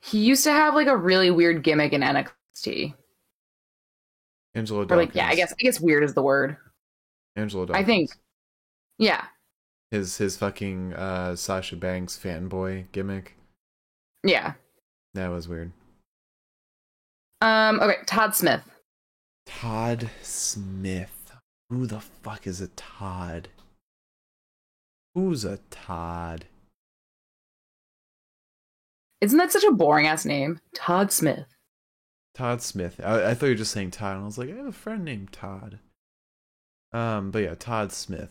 he used to have like a really weird gimmick in NXT. Angelo Or like, yeah, I guess I guess weird is the word. Angelo I think- Yeah, his his fucking uh, Sasha Banks fanboy gimmick. yeah. That was weird. Um, okay, Todd Smith. Todd Smith. Who the fuck is a Todd? Who's a Todd? Isn't that such a boring ass name? Todd Smith. Todd Smith. I, I thought you were just saying Todd, and I was like, I have a friend named Todd. Um, but yeah, Todd Smith.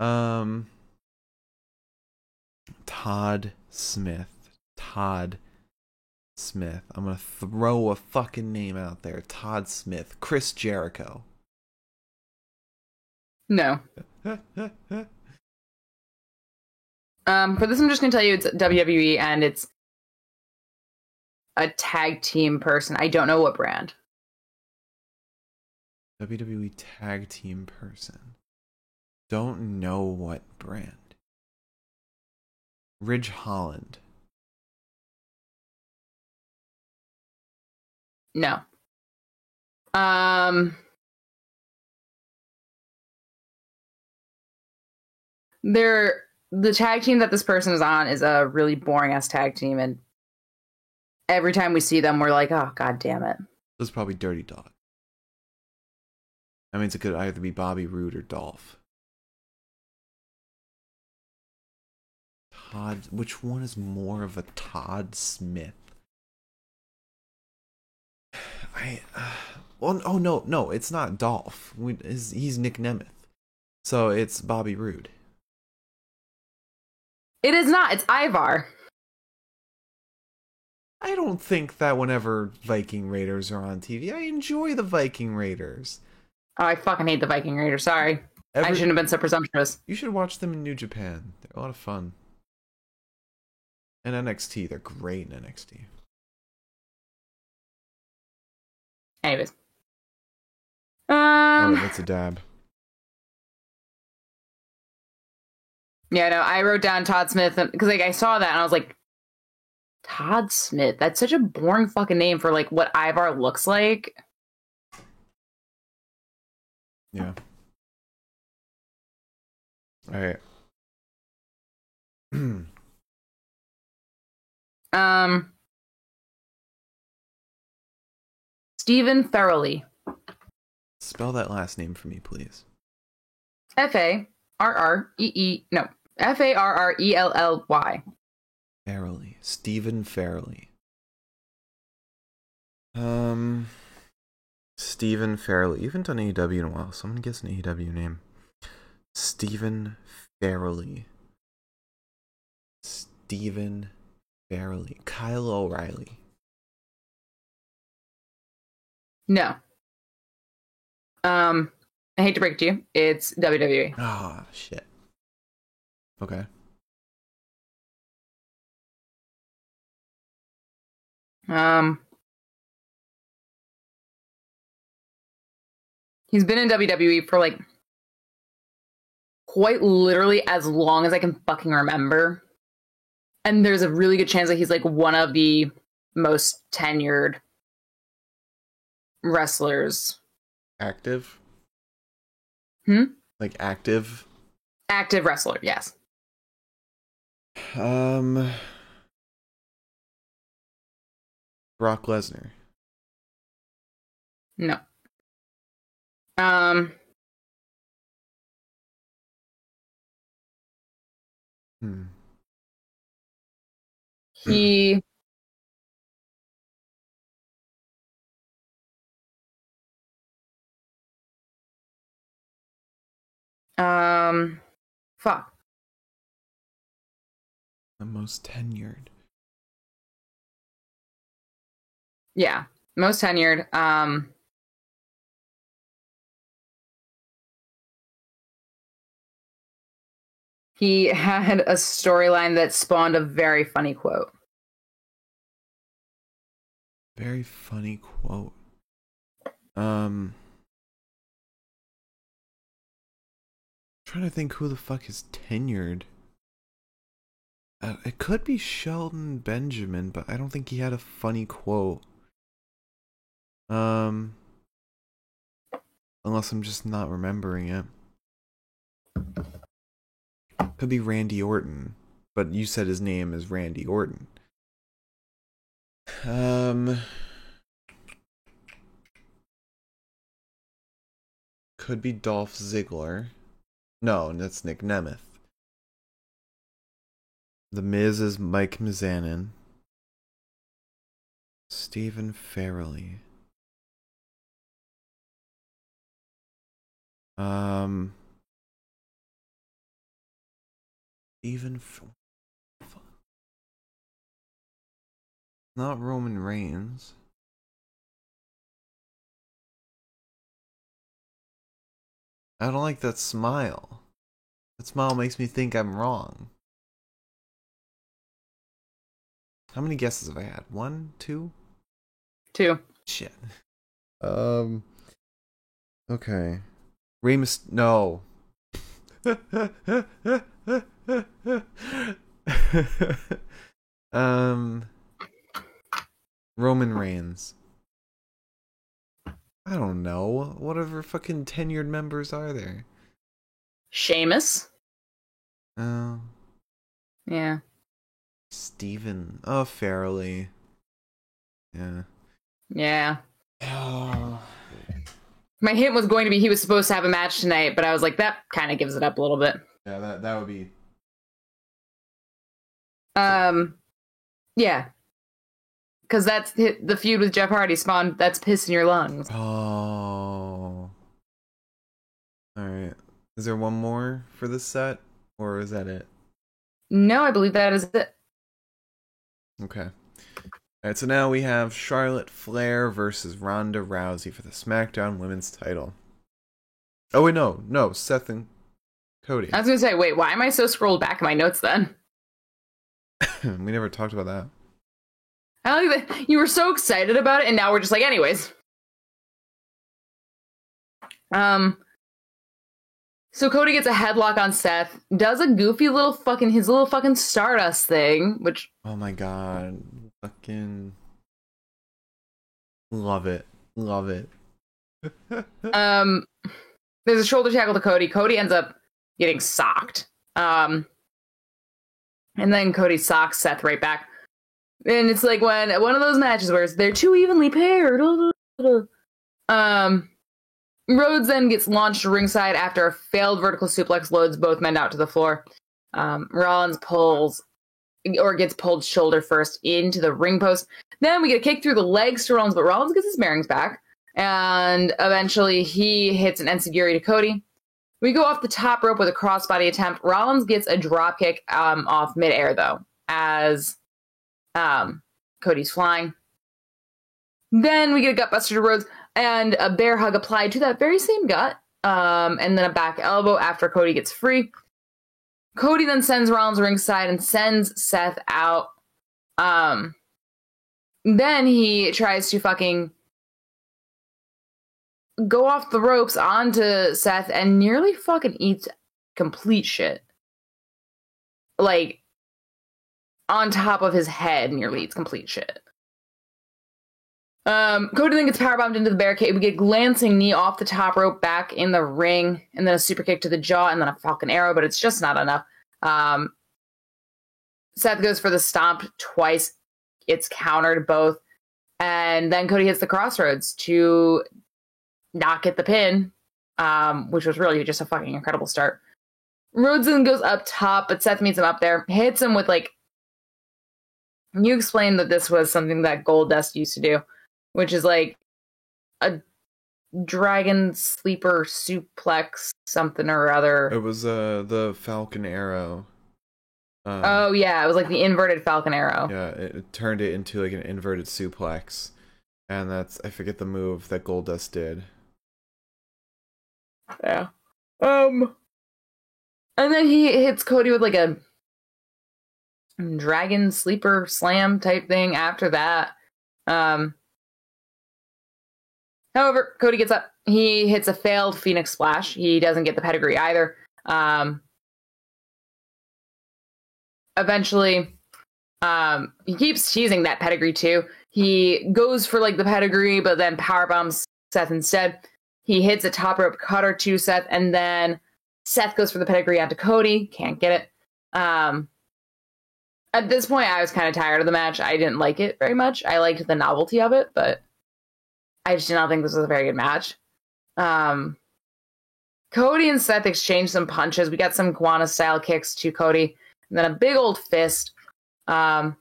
Um, Todd Smith. Todd Smith. I'm gonna throw a fucking name out there. Todd Smith. Chris Jericho. No. Um, for this, I'm just gonna tell you it's WWE and it's a tag team person. I don't know what brand. WWE tag team person. Don't know what brand. Ridge Holland. No. Um. They're the tag team that this person is on is a really boring ass tag team, and every time we see them, we're like, "Oh god damn it!" This is probably Dirty Dog. That means it could either be Bobby Roode or Dolph. Todd, which one is more of a Todd Smith? I, uh, well, oh no, no, it's not Dolph. We, is, he's Nick Nemeth, so it's Bobby Roode. It is not. It's Ivar. I don't think that whenever Viking Raiders are on TV, I enjoy the Viking Raiders. Oh, I fucking hate the Viking Raiders. Sorry, I shouldn't have been so presumptuous. You should watch them in New Japan. They're a lot of fun. And NXT, they're great in NXT. Anyways, oh, um, that's a dab. yeah, no, I wrote down Todd Smith because like I saw that and I was like, Todd Smith. That's such a boring fucking name for like what Ivar looks like. Yeah. All right. Um, Stephen Farrelly. Spell that last name for me, please. F A R R E E no F A R R E L L Y. Farrelly. Stephen Farrelly. Um, Stephen Farrelly. You haven't done AEW in a while. Someone gets an AEW name. Stephen Farrelly. Stephen Farrelly. Kyle O'Reilly. No. Um, I hate to break it to you, it's. WWE. Ah, shit. Okay. Um, he's been in WWE for like quite literally as long as I can fucking remember. And there's a really good chance that he's like one of the most tenured wrestlers, Active? Hmm? Like active? active wrestler. Yes. Um. Brock Lesnar. No. Um, Hmm. He um fuck. The most tenured. yeah most tenured. Um he had a storyline that spawned a very funny quote Very funny quote. Um. Trying to think who the fuck is tenured. Uh, it could be Shelton Benjamin, but I don't think he had a funny quote. Um. Unless I'm just not remembering it. Could be Randy Orton, but you said his name is Randy Orton. Um. Could be Dolph Ziggler. No, that's Nick Nemeth. The Miz is Mike Mizanin. Stephen Farrelly. Um. Stephen. F- Not Roman Reigns. I don't like that smile. That smile makes me think I'm wrong. How many guesses have I had? One, two? Two. Shit. Um. Okay. Remus. No. um. Roman Reigns. I don't know. Whatever fucking tenured members are there? Sheamus. Oh. Yeah. Steven. Oh, Farrelly. Yeah. Yeah. Oh. My hint was going to be he was supposed to have a match tonight, but I was like, that kind of gives it up a little bit. Yeah, that that would be. Um, yeah, because that's the feud with Jeff Hardy spawned. That's piss in your lungs. Oh. All right. Is there one more for this set, or is that it? No, I believe that is it. Okay. All right. So now we have Charlotte Flair versus Ronda Rousey for the SmackDown Women's Title. Oh wait, no, no, Seth and Cody. I was gonna say, wait, why am I so scrolled back in my notes then? we never talked about that. I like that you were so excited about it, and now we're just like, anyways. Um. So Cody gets a headlock on Seth, does a goofy little fucking his little fucking Stardust thing, which Oh my god, fucking love it, love it. um there's a shoulder tackle to Cody. Cody ends up getting socked. Um and then Cody socks Seth right back. And it's like when one of those matches where they're too evenly paired. Um Rhodes then gets launched ringside after a failed vertical suplex loads both men out to the floor. Um, Rollins pulls or gets pulled shoulder first into the ring post. Then we get a kick through the legs to Rollins, but Rollins gets his bearings back. And eventually he hits an enzuigiri to Cody. We go off the top rope with a crossbody attempt. Rollins gets a drop kick um, off midair, though, as um, Cody's flying. Then we get a gutbuster to Rhodes and a bear hug applied to that very same gut. Um, and then a back elbow after Cody gets free. Cody then sends Rollins ringside and sends Seth out. Um, then he tries to fucking go off the ropes onto Seth and nearly fucking eats complete shit. Like, on top of his head, nearly eats complete shit. Um, Cody then gets powerbombed into the barricade. We get glancing knee off the top rope back in the ring, and then a super kick to the jaw, and then a Falcon Arrow, but it's just not enough. Um, Seth goes for the stomp twice. It's countered both. And then Cody hits the crossroads to not get the pin, um, which was really just a fucking incredible start. Rhodes then goes up top, but Seth meets him up there, hits him with like. You explained that this was something that Goldust used to do, which is like a dragon sleeper suplex something or other. It was uh the Falcon Arrow. Um, oh yeah, it was like the inverted Falcon Arrow. Yeah, it, it turned it into like an inverted suplex, and that's I forget the move that Goldust did. Yeah. Um. And then he hits Cody with like a dragon sleeper slam type thing after that. Um. However, Cody gets up. He hits a failed Phoenix Splash. He doesn't get the pedigree either. Um, eventually, um, he keeps teasing that pedigree too. He goes for like the pedigree, but then power bombs Seth instead. He hits a top rope cutter to Seth, and then Seth goes for the pedigree onto Cody. Can't get it. Um, at this point, I was kind of tired of the match. I didn't like it very much. I liked the novelty of it, but I just did not think this was a very good match. Um, Cody and Seth exchanged some punches. We got some Guana style kicks to Cody, and then a big old fist. Um,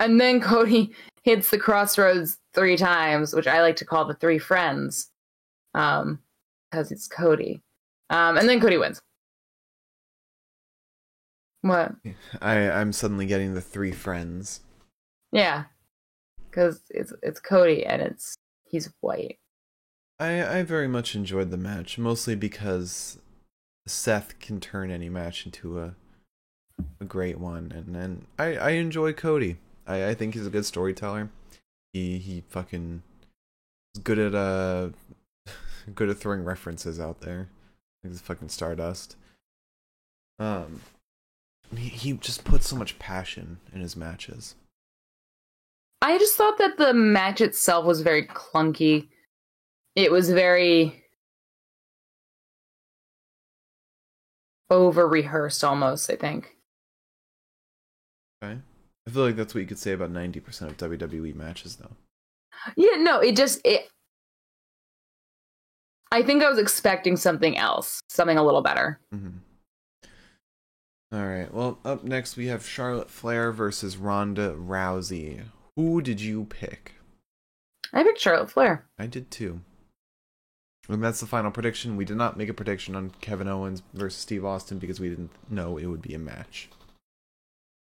and then Cody hits the crossroads three times, which I like to call the three friends, um, because it's Cody. Um, and then Cody wins. What? I I'm suddenly getting the three friends. Yeah, because it's it's Cody and it's he's white. I I very much enjoyed the match, mostly because Seth can turn any match into a a great one, and and I I enjoy Cody. I I think he's a good storyteller. He he fucking is good at uh good at throwing references out there. Like he's fucking Stardust. Um, he he just puts so much passion in his matches. I just thought that the match itself was very clunky. It was very over rehearsed almost, I think. Okay. I feel like that's what you could say about 90% of WWE matches though. Yeah, no, it just it I think I was expecting something else, something a little better. Mm-hmm. All right. Well, up next we have Charlotte Flair versus Ronda Rousey. Who did you pick? I picked Charlotte Flair. I did too. And that's the final prediction. We did not make a prediction on Kevin Owens versus Steve Austin because we didn't know it would be a match.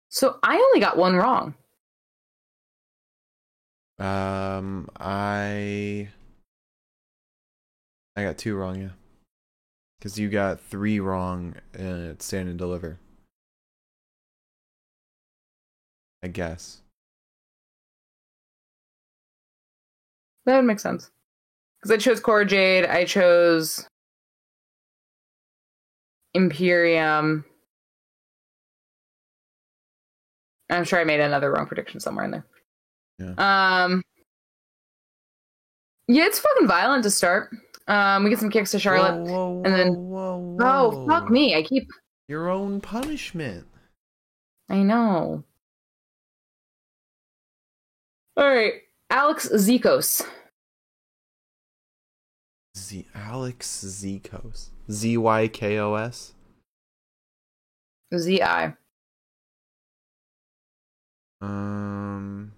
So I only got one wrong. Um, I I got two wrong, yeah. Because you got three wrong at Stand and Deliver. I guess. That would make sense. Because I chose Cora Jade, I chose Imperium. I'm sure I made another wrong prediction somewhere in there. Yeah. Um. Yeah, it's fucking violent to start. Um, we get some kicks to Charlotte, Whoa, whoa, and then- whoa, oh fuck me! I keep. Your own punishment. I know. All right, Alex Zikos. Z Alex Zykos. Z Y K O S. Z I. Um.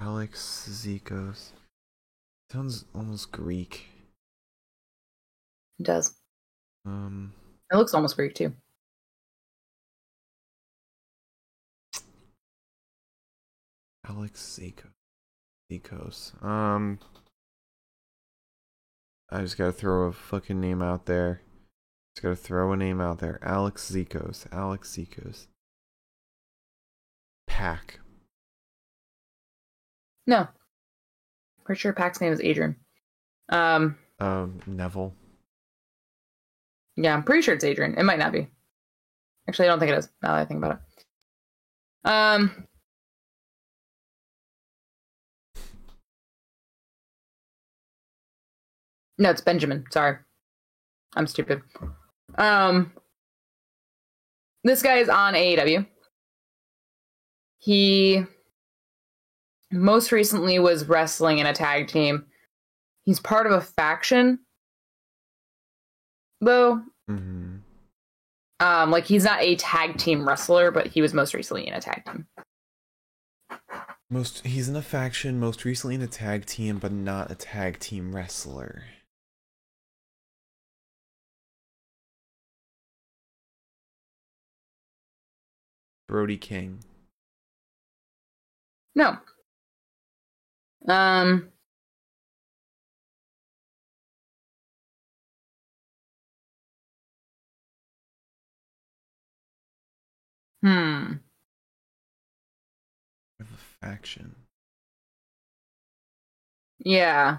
Alex Zykos. Sounds almost Greek. It does. Um. It looks almost Greek too. Alex. Zykos. Um. I just gotta throw a fucking name out there. Just gotta throw a name out there. Alex Zykos. Alex Zykos. Pac. No. Pretty sure Pac's name is Adrian. Um. Um. Neville. Yeah, I'm pretty sure it's Adrian. It might not be. Actually, I don't think it is. Now that I think about it. Um. No, it's Benjamin. Sorry, I'm stupid. Um. This guy is on AEW. He most recently was wrestling in a tag team. He's part of a faction, though. Mm-hmm. Um, like he's not a tag team wrestler, but he was most recently in a tag team. Most he's in a faction, most recently in a tag team, but not a tag team wrestler. Brody King. No. Um. Hmm. Of a faction. Yeah.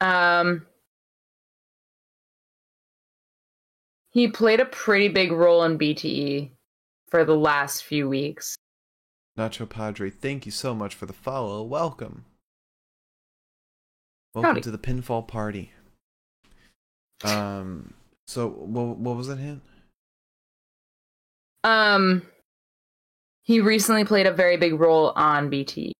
Um. He played a pretty big role in BTE for the last few weeks. Nacho Padre, thank you so much for the follow. Welcome. Welcome Howdy. to the pinfall party. Um so what what was that hint? Um. He recently played a very big role on BT,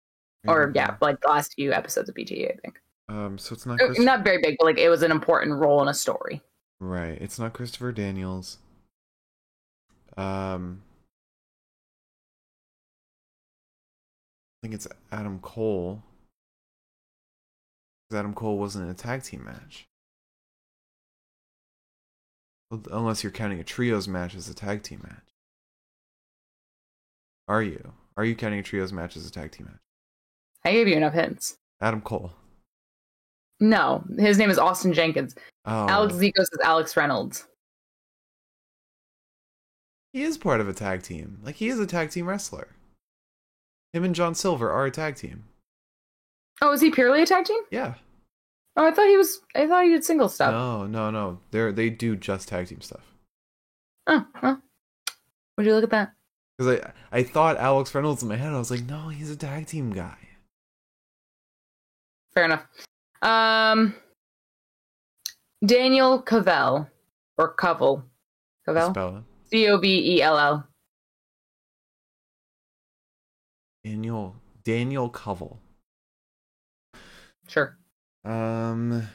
or yeah, like the last few episodes of BT, I think. Um so it's not Christopher, Not very big, but like it was an important role in a story. Right. It's not Christopher Daniels. Um I think it's Adam Cole. Adam Cole wasn't in a tag team match. Unless you're counting a trios match as a tag team match. Are you? Are you counting a trios match as a tag team match? I gave you enough hints. Adam Cole. No, his name is Austin Jenkins. Oh, Alex Zikos is Alex Reynolds. he is part of a tag team. Like he is a tag team wrestler. Him and John Silver are a tag team. Oh, is he purely a tag team? Yeah. Oh, I thought he was. I thought he did single stuff. No, no, no. They're they do just tag team stuff. Oh, well. Would you look at that? Because I I thought Alex Reynolds in my head. I was like, no, he's a tag team guy. Fair enough. Um, Daniel Cavell or Covell, Spell it. C O V E L L. Daniel Daniel Covell. Sure. Um.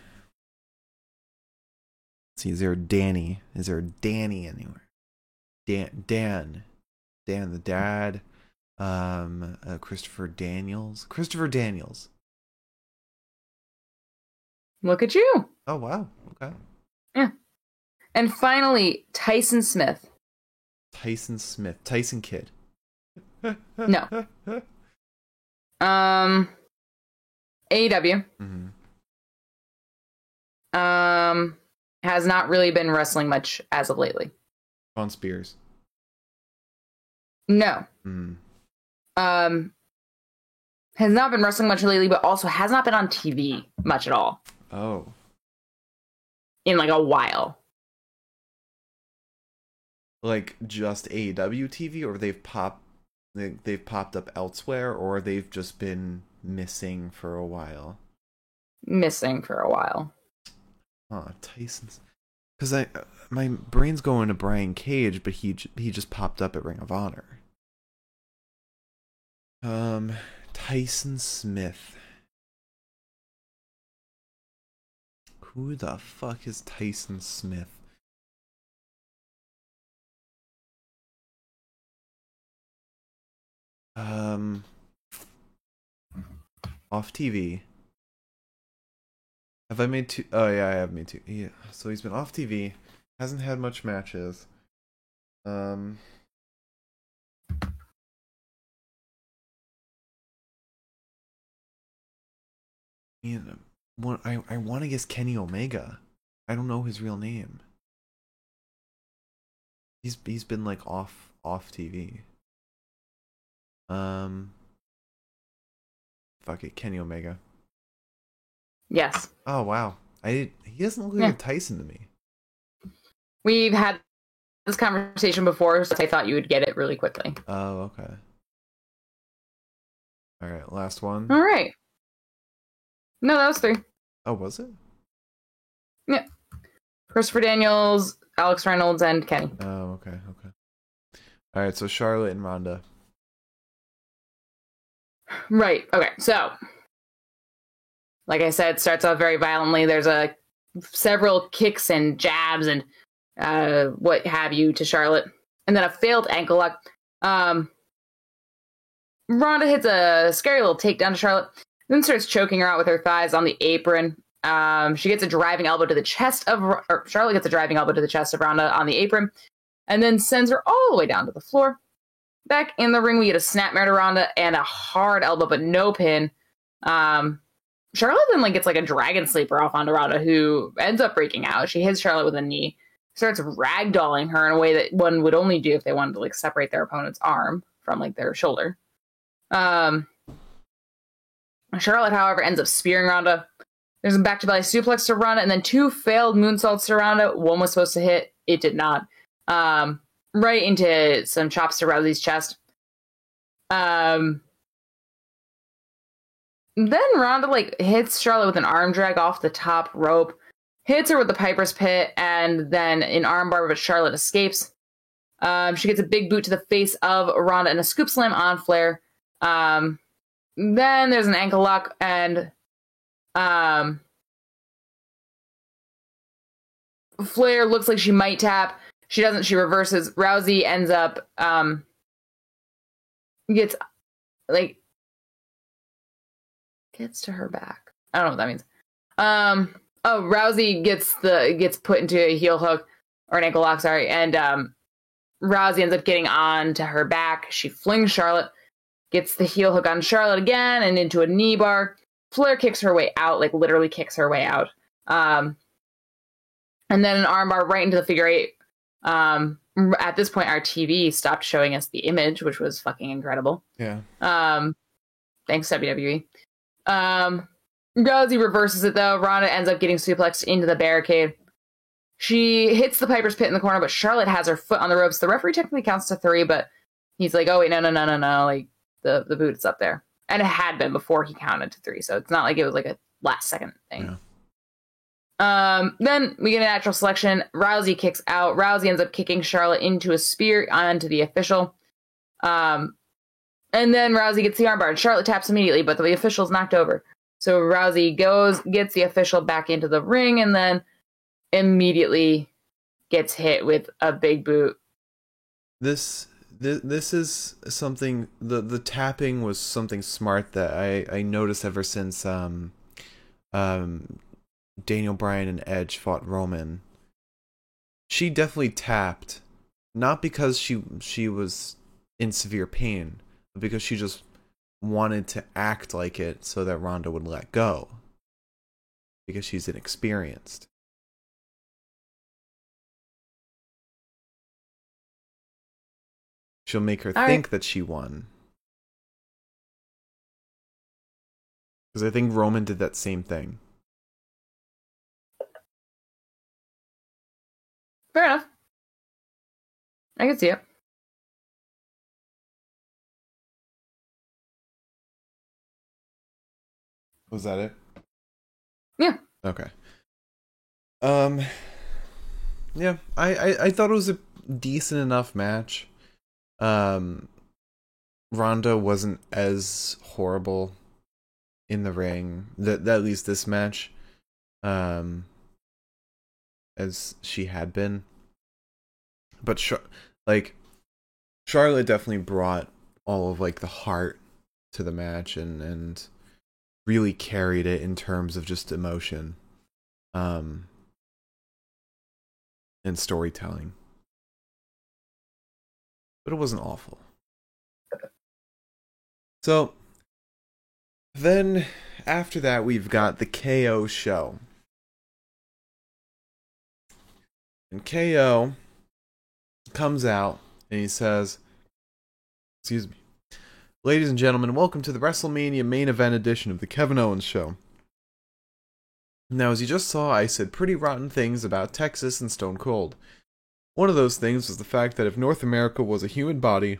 Let's see, is there a Danny? Is there a Danny anywhere? Dan, Dan, Dan the dad. Um, uh, Christopher Daniels. Christopher Daniels. Look at you. Oh wow. Okay. Yeah. And finally, Tyson Smith. Tyson Smith. Tyson Kid. No. Um, AEW. hmm Um, has not really been wrestling much as of lately. Shawn Spears. No. Mm. Um, has not been wrestling much lately, but also has not been on TV much at all Oh. in like a while. Like just AEW TV, or they've popped, they, they've popped up elsewhere, or they've just been missing for a while. Missing for a while. Huh, Tyson's. Because I, my brain's going to Brian Cage, but he he just popped up at Ring of Honor. Um, Tyson Smith. Who the fuck is Tyson Smith? Um, off TV. Have I made two? Oh yeah, I have made two. Yeah, so he's been off TV, hasn't had much matches. Um, man, one I I want to guess Kenny Omega. I don't know his real name. He's he's been like off off TV. Um, fuck it, Kenny Omega. Yes. Oh wow, I he doesn't look like Yeah. a Tyson to me. We've had this conversation before, so I thought you would get it really quickly. Oh okay. All right, last one. All right. No, that was three. Oh, was it? Yeah. Christopher Daniels, Alex Reynolds, and Kenny. Oh, okay, okay. All right, so Charlotte and Ronda. Right. Okay. So, like I said, starts off very violently. There's a several kicks and jabs and uh, what have you to Charlotte, and then a failed ankle lock. Um, hits a scary little takedown to Charlotte, then starts choking her out with her thighs on the apron. Um, she gets a driving elbow to the chest of, or Charlotte gets a driving elbow to the chest of Ronda on the apron, and then sends her all the way down to the floor. Back in the ring, we get a to Ronda and a hard elbow, but no pin. Um, Charlotte then like gets like a dragon sleeper off on Ronda, who ends up breaking out. She hits Charlotte with a knee, starts ragdolling her in a way that one would only do if they wanted to like separate their opponent's arm from like their shoulder. Um, Charlotte, however, ends up spearing Ronda. There's a back to belly suplex to Ronda, and then two failed moonsaults to Ronda. One was supposed to hit, it did not. Um, right into some chops to Rousey's chest. Um, then Ronda like hits Charlotte with an arm drag off the top rope, hits her with the Piper's Pit, and then an armbar, but Charlotte escapes. Um, she gets a big boot to the face of Ronda and a scoop slam on Flair. Um, then there's an ankle lock and um, Flair looks like she might tap. She doesn't. She reverses. Rousey ends up um, gets like gets to her back. I don't know what that means. Um. Oh, Rousey gets the gets put into a heel hook or an ankle lock. Sorry, and um, Rousey ends up getting on to her back. She flings Charlotte, gets the heel hook on Charlotte again, and into a knee bar. Flair kicks her way out, like literally kicks her way out. Um, and then an armbar right into the figure eight. Um, at this point, our TV stopped showing us the image, which was fucking incredible. Yeah. Um, thanks WWE. Um, Rousey reverses it though. Ronda ends up getting suplexed into the barricade. She hits the Piper's Pit in the corner, but Charlotte has her foot on the ropes. The referee technically counts to three, but he's like, "Oh wait, no, no, no, no, no!" Like the the boot's up there, and it had been before he counted to three, so it's not like it was like a last second thing. Yeah. Um, then we get a natural selection. Rousey kicks out. Rousey ends up kicking Charlotte into a spear onto the official. Um, and then Rousey gets the armbar, and Charlotte taps immediately, but the official's knocked over. So Rousey goes, gets the official back into the ring, and then immediately gets hit with a big boot. This this, this is something the the tapping was something smart that I I noticed ever since um um Daniel Bryan and Edge fought Roman. She definitely tapped not because she she was in severe pain, but because she just wanted to act like it so that Ronda would let go. Because she's inexperienced. She'll make her All think right. that she won. Because I think Roman did that same thing. Fair enough. I can see it. Was that it? Yeah. Okay. Um. Yeah, I, I I thought it was a decent enough match. Um. Ronda wasn't as horrible in the ring. That at least this match, um, as she had been. But Char- like, Charlotte definitely brought all of like the heart to the match and and really carried it in terms of just emotion um and storytelling. But it wasn't awful. So then after that we've got the KO show and KO comes out and he says excuse me Ladies and gentlemen, welcome to the WrestleMania main event edition of the Kevin Owens Show. Now, as you just saw, I said pretty rotten things about Texas and Stone Cold. One of those things was the fact that if North America was a human body,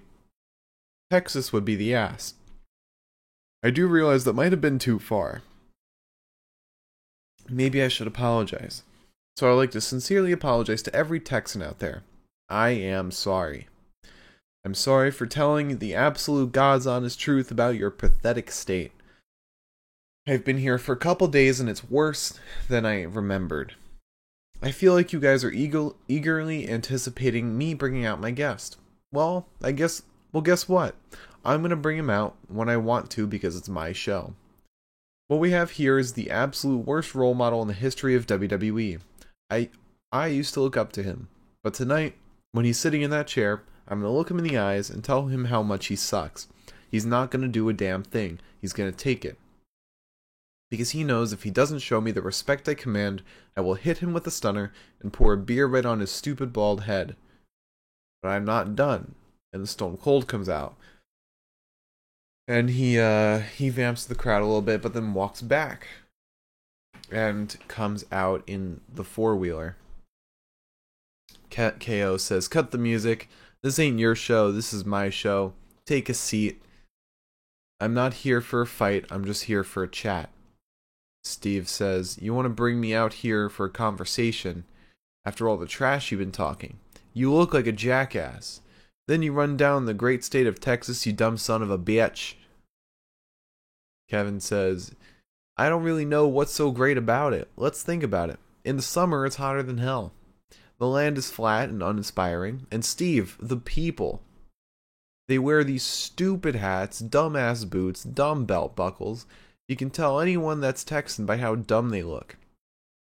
Texas would be the ass. I do realize that might have been too far. Maybe I should apologize. So I'd like to sincerely apologize to every Texan out there. I am sorry. I'm sorry for telling the absolute God's honest truth about your pathetic state. I've been here for a couple days and it's worse than I remembered. I feel like you guys are eager- eagerly anticipating me bringing out my guest. Well, I guess, well, guess what? I'm gonna bring him out when I want to because it's my show. What we have here is the absolute worst role model in the history of WWE. I, I used to look up to him, but tonight, when he's sitting in that chair, I'm going to look him in the eyes and tell him how much he sucks. He's not going to do a damn thing. He's going to take it. Because he knows if he doesn't show me the respect I command, I will hit him with a stunner and pour a beer right on his stupid bald head. But I'm not done. And the Stone Cold comes out. And he uh he vamps the crowd a little bit, but then walks back. And comes out in the four wheeler. KO says, Cut the music. This ain't your show. This is my show. Take a seat. I'm not here for a fight. I'm just here for a chat. Steve says, You want to bring me out here for a conversation after all the trash you've been talking? You look like a jackass. Then you run down the great state of Texas, you dumb son of a bitch. Kevin says, I don't really know what's so great about it. Let's think about it. In the summer, it's hotter than hell. The land is flat and uninspiring. And Steve, the people. They wear these stupid hats, dumbass boots, dumb belt buckles. You can tell anyone that's Texan by how dumb they look.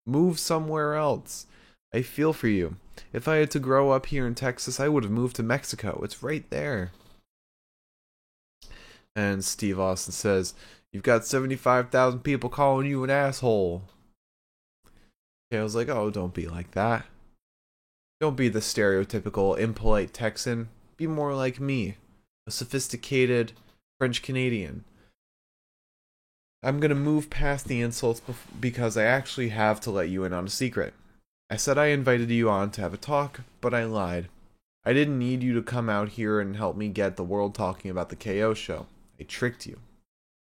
Move somewhere else. I feel for you. If I had to grow up here in Texas, I would have moved to Mexico. It's right there. And Steve Austin says, You've got 75,000 people calling you an asshole. KO's like, Oh, don't be like that. Don't be the stereotypical impolite Texan. Be more like me, a sophisticated French Canadian. I'm gonna move past the insults because I actually have to let you in on a secret. I said I invited you on to have a talk, but I lied. I didn't need you to come out here and help me get the world talking about the KO show. I tricked you.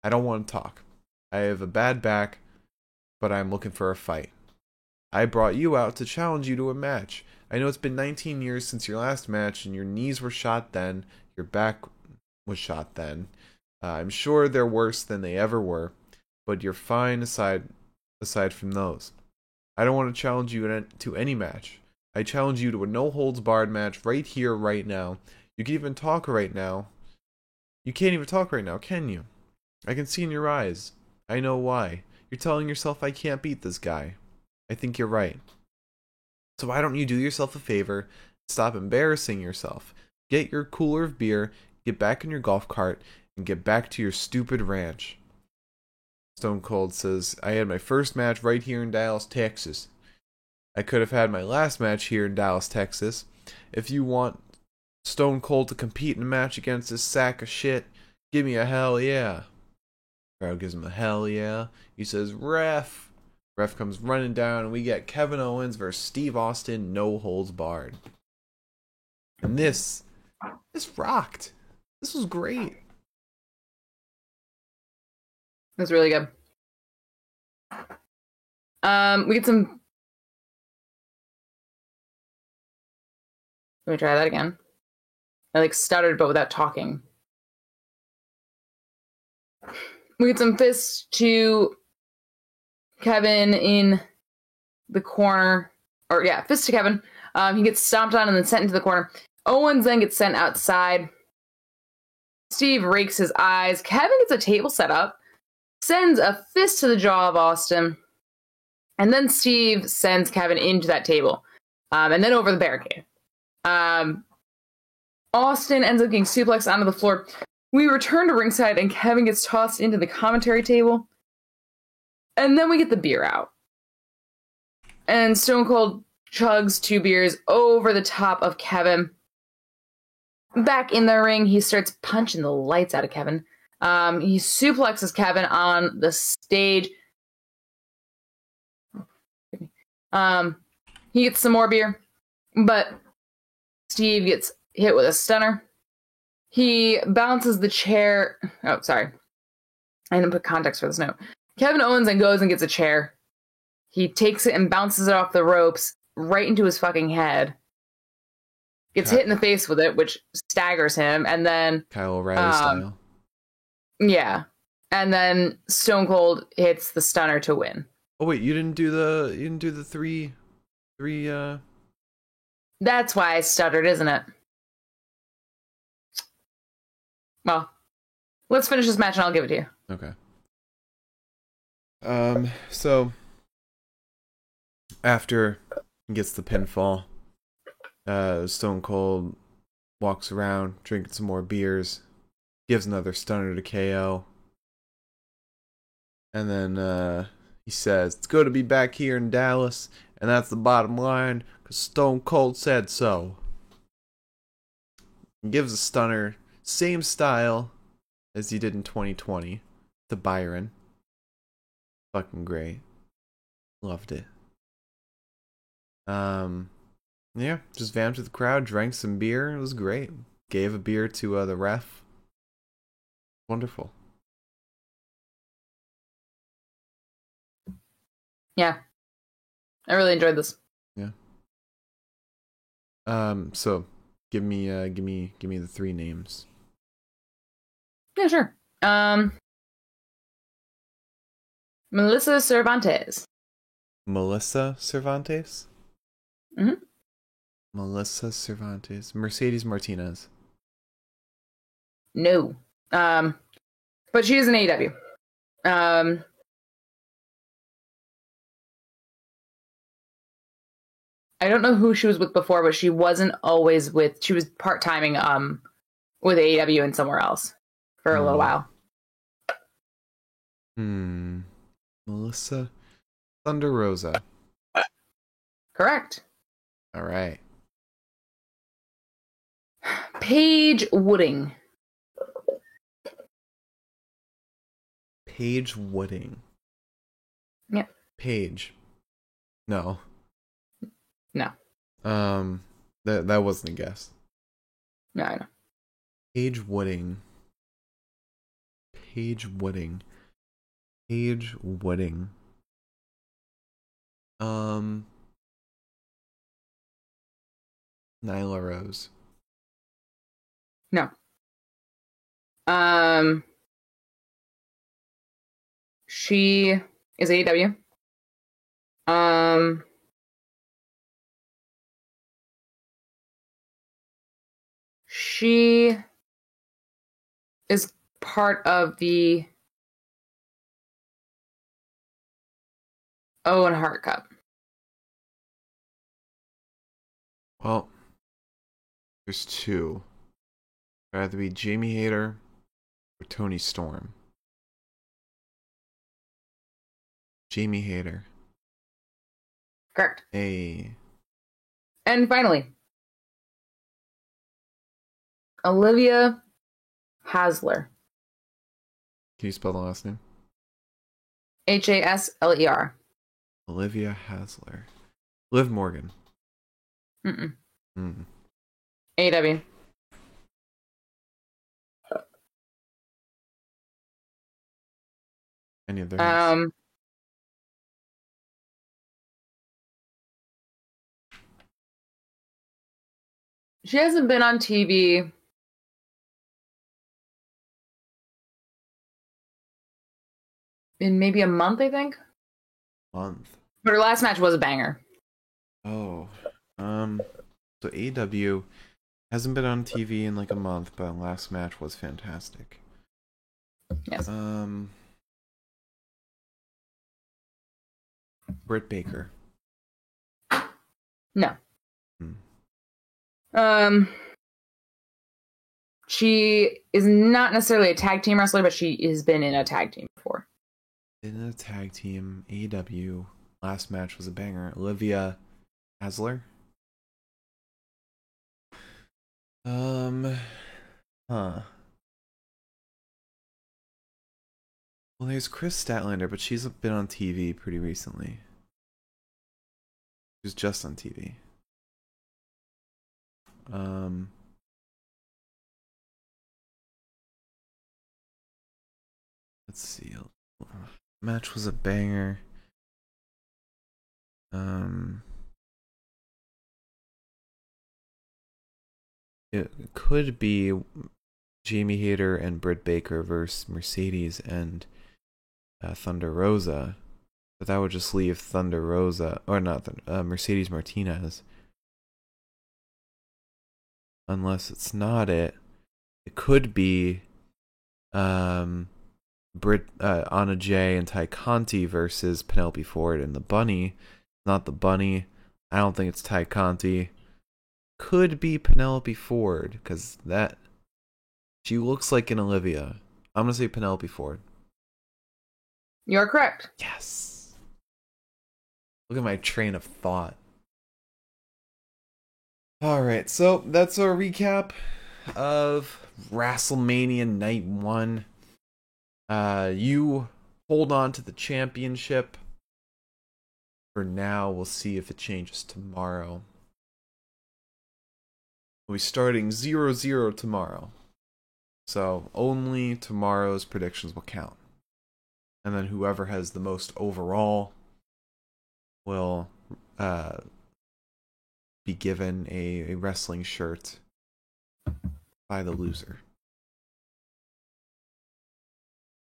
I don't want to talk. I have a bad back, but I'm looking for a fight. I brought you out to challenge you to a match. I know it's been 19 years since your last match, and your knees were shot then, your back was shot then. Uh, I'm sure they're worse than they ever were, but you're fine aside aside from those. I don't want to challenge you to any match. I challenge you to a no holds barred match right here, right now. You can even talk right now. You can't even talk right now, can you? I can see in your eyes. I know why. You're telling yourself I can't beat this guy. I think you're right. So why don't you do yourself a favor? Stop embarrassing yourself. Get your cooler of beer, get back in your golf cart, and get back to your stupid ranch. Stone Cold says, I had my first match right here in Dallas, Texas. I could have had my last match here in Dallas, Texas. If you want Stone Cold to compete in a match against this sack of shit, give me a hell yeah. Crowd gives him a hell yeah. He says, ref. Ref comes running down, and we get Kevin Owens versus Steve Austin, no holds barred. And this, this rocked. This was great. That's really good. Um, we get some. Let me try that again. I like stuttered, but without talking. We get some fists to Kevin in the corner, or yeah, fist to Kevin. Um, he gets stomped on and then sent into the corner. Owens then gets sent outside. Steve rakes his eyes. Kevin gets a table set up sends a fist to the jaw of Austin, and then Steve sends Kevin into that table, um, and then over the barricade. Um, Austin ends up getting suplexed onto the floor. We return to ringside, and Kevin gets tossed into the commentary table. And then we get the beer out. And Stone Cold chugs two beers over the top of Kevin. Back in the ring, he starts punching the lights out of Kevin. Um, he suplexes Kevin on the stage. Um, he gets some more beer, but Steve gets hit with a stunner. He bounces the chair. Oh, sorry. I didn't put context for this note. Kevin Owens and goes and gets a chair. He takes it and bounces it off the ropes right into his fucking head. Gets hit in the face with it, which staggers him, and then Kyle O'Reilly um, style. Yeah. And then Stone Cold hits the stunner to win. Oh wait, you didn't do the you didn't do the three three uh That's why I stuttered, isn't it? Well, let's finish this match and I'll give it to you. Okay. Um so after gets the pinfall, uh Stone Cold walks around drinking some more beers gives another stunner to KO. And then uh, he says, It's good to be back here in Dallas, and that's the bottom line, because Stone Cold said so. He gives a stunner, same style as he did in 2020 to Byron. Fucking great. Loved it. Um, yeah, just vamped with the crowd, drank some beer. It was great. Gave a beer to uh, the ref wonderful. Yeah. I really enjoyed this. Yeah. Um so give me uh give me give me the three names. Yeah, sure. Um Melissa Cervantes. Melissa Cervantes? Mhm. Melissa Cervantes. Mercedes Martinez. No. Um, but she is an AEW. Um, I don't know who she was with before, but she wasn't always with. She was part timing um with AEW and somewhere else. For a little Hmm. while. Hmm. Melissa Thunder Rosa. Correct. All right. Paige Wooding. Paige Wooding. Yep. Paige. No. No. Um. That that wasn't a guess. No, I know. Paige Wooding. Paige Wooding. Paige Wooding. Um. Nyla Rose. No. Um, she is AEW. Um, she is part of the Owen Hart Cup. Well, there's two. It'd either be Jamie Hayter or Toni Storm. Jamie Hayter. Correct. Hey. And finally, Olivia Hasler. Can you spell the last name? H A S L E R. Olivia Hasler. Liv Morgan. Mm-mm. Hmm. AEW. Any other? Um, she hasn't been on TV. In maybe a month, I think. month. But her last match was a banger. Oh. Um so AW hasn't been on TV in like a month, but last match was fantastic. Yes. Um Britt Baker. No. Hmm. Um, she is not necessarily a tag team wrestler, but she has been in a tag team before. In a tag team, AW. Last match was a banger. Olivia Hasler. Um, huh. Well, there's Kris Statlander, but she's been on TV pretty recently. She was just on TV. Um, let's see. Match was a banger. Um, it could be Jamie Hayter and Britt Baker versus Mercedes and uh, Thunder Rosa, but that would just leave Thunder Rosa or not uh, Mercedes Martinez. Unless it's not it, it could be um Brit uh, Anna Jay and Tay Conti versus Penelope Ford and the Bunny. Not the Bunny. I don't think it's Tay Conti. Could be Penelope Ford because that she looks like an Olivia. I'm gonna say Penelope Ford. You are correct. Yes. Look at my train of thought. All right, so that's our recap of WrestleMania Night One. Uh, you hold on to the championship. For now, we'll see if it changes tomorrow. We'll be starting 0 0 tomorrow. So only tomorrow's predictions will count. And then whoever has the most overall will uh, be given a, a wrestling shirt by the loser.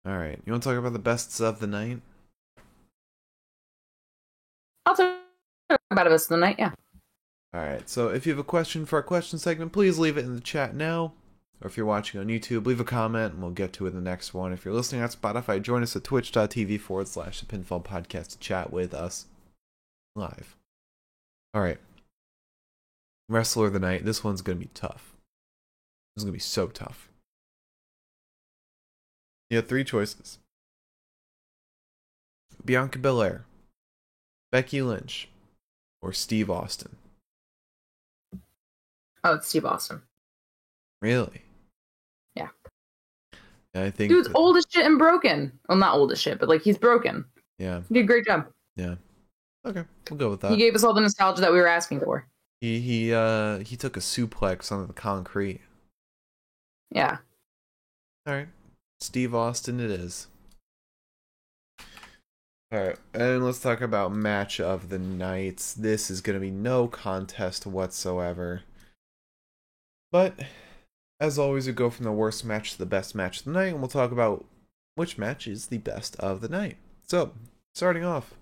All right, you want to talk about the bests of the night? I'll talk about this the night. Yeah. All right, so if you have a question for our question segment, please leave it in the chat now. Or if you're watching on YouTube, leave a comment and we'll get to it in the next one. If you're listening on Spotify, join us at twitch.tv forward slash the pinfall podcast to chat with us live. All right. Wrestler of the night. This one's going to be tough. This is going to be so tough. You have three choices Bianca Belair, Becky Lynch, or Steve Austin. Oh, it's Steve Austin. Really? Yeah. I think. Dude's that- old as shit and broken. Well, not old as shit, but like he's broken. Yeah. He did a great job. Yeah. Okay, we'll go with that. he gave us all the nostalgia that we were asking for. He he uh he took a suplex on the concrete. Yeah. All right, Steve Austin, it is. All right, and let's talk about match of the nights. This is gonna be no contest whatsoever. But as always, we go from the worst match to the best match of the night, and we'll talk about which match is the best of the night. So, starting off,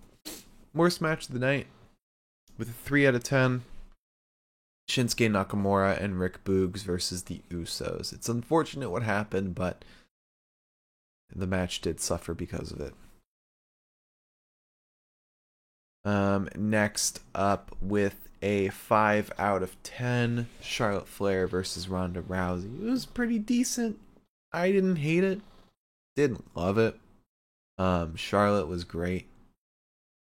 worst match of the night with a three out of ten. Shinsuke Nakamura and Rick Boogs versus the Usos. It's unfortunate what happened, but the match did suffer because of it. Um, next up with a 5 out of 10, Charlotte Flair versus Ronda Rousey. It was pretty decent. I didn't hate it. Didn't love it. Um, Charlotte was great.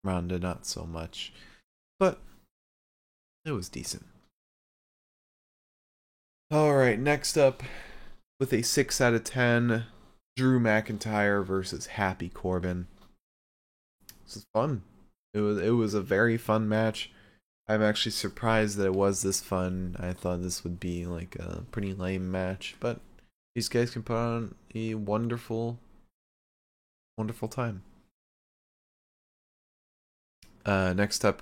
Ronda not so much. But it was decent. All right, next up with a 6 out of 10, Drew McIntyre versus Happy Corbin. This is fun. It was it was a very fun match. I'm actually surprised that it was this fun. I thought this would be like a pretty lame match, but these guys can put on a wonderful wonderful time. Uh next up,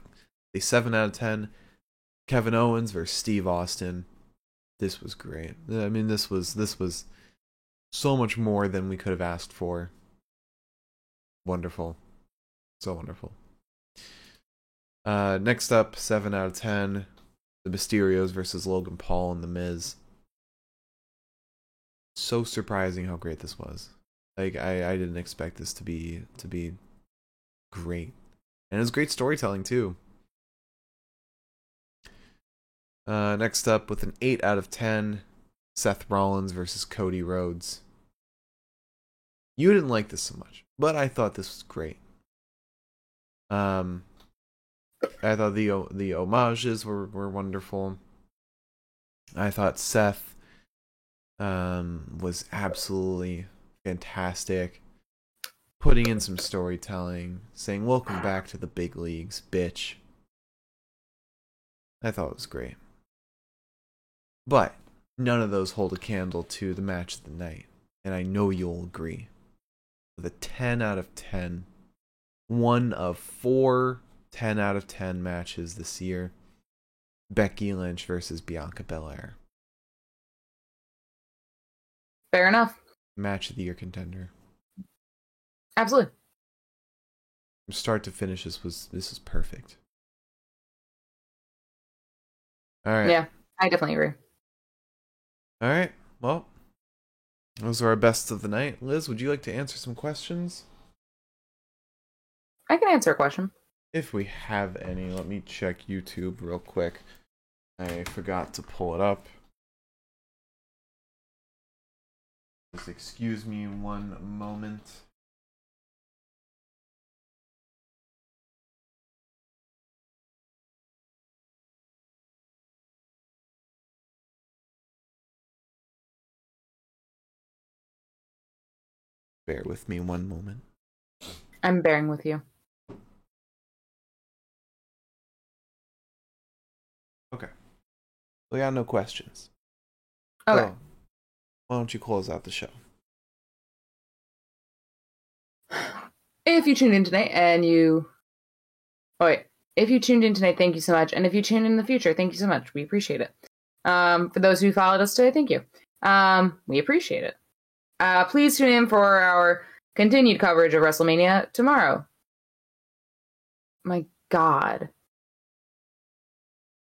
a 7 out of 10, Kevin Owens versus Steve Austin this was great. I mean, this was this was so much more than we could have asked for. Wonderful, so wonderful. Uh, next up, seven out of ten, the Mysterios versus Logan Paul and the Miz. So surprising how great this was. Like I, I didn't expect this to be to be great, and it was great storytelling too. Uh, next up, with an 8 out of 10, Seth Rollins versus Cody Rhodes. You didn't like this so much, but I thought this was great. Um, I thought the the homages were, were wonderful. I thought Seth um, was absolutely fantastic, putting in some storytelling, saying "Welcome back to the big leagues, bitch." I thought it was great. But none of those hold a candle to the match of the night. And I know you'll agree. With a 10 out of 10, one of four 10 out of 10 matches this year Becky Lynch versus Bianca Belair. Fair enough. Match of the year contender. Absolutely. From start to finish, this was this is perfect. All right. Yeah, I definitely agree. All right. Well, those are our best of the night. Liz, would you like to answer some questions? I can answer a question. If we have any, let me check YouTube real quick. I forgot to pull it up. Just excuse me one moment. Bear with me one moment. I'm bearing with you. Okay. We got no questions. Okay. So, why don't you close out the show? If you tuned in tonight and you. Oh, wait. If you tuned in tonight, thank you so much. And if you tune in, in the future, thank you so much. We appreciate it. Um, for those who followed us today, thank you. Um, we appreciate it. Uh, please tune in for our continued coverage of WrestleMania tomorrow. My God.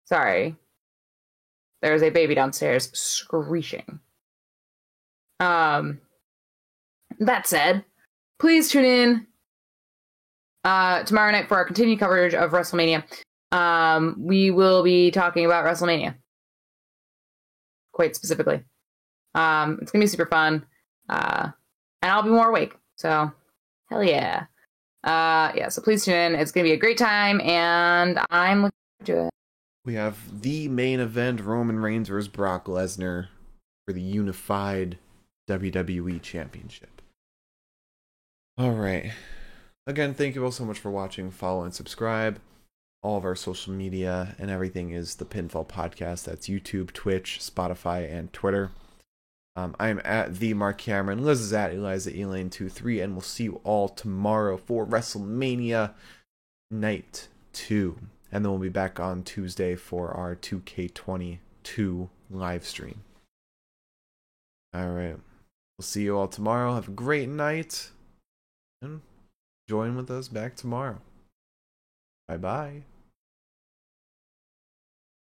Sorry. There's a baby downstairs screeching. Um, that said, please tune in uh, tomorrow night for our continued coverage of WrestleMania. Um, we will be talking about WrestleMania quite specifically. Um, it's gonna be super fun. Uh, and I'll be more awake. So, hell yeah. Uh, yeah. So please tune in. It's gonna be a great time, and I'm looking forward to it. We have the main event: Roman Reigns versus Brock Lesnar for the unified WWE Championship. All right. Again, thank you all so much for watching. Follow and subscribe. All of our social media and everything is the Pinfall Podcast. That's YouTube, Twitch, Spotify, and Twitter. Um, I'm at the Mark Cameron. Liz is at Eliza Elaine23, and we'll see you all tomorrow for WrestleMania Night 2. And then we'll be back on Tuesday for our 2K22 live stream. All right. We'll see you all tomorrow. Have a great night. And join with us back tomorrow. Bye bye.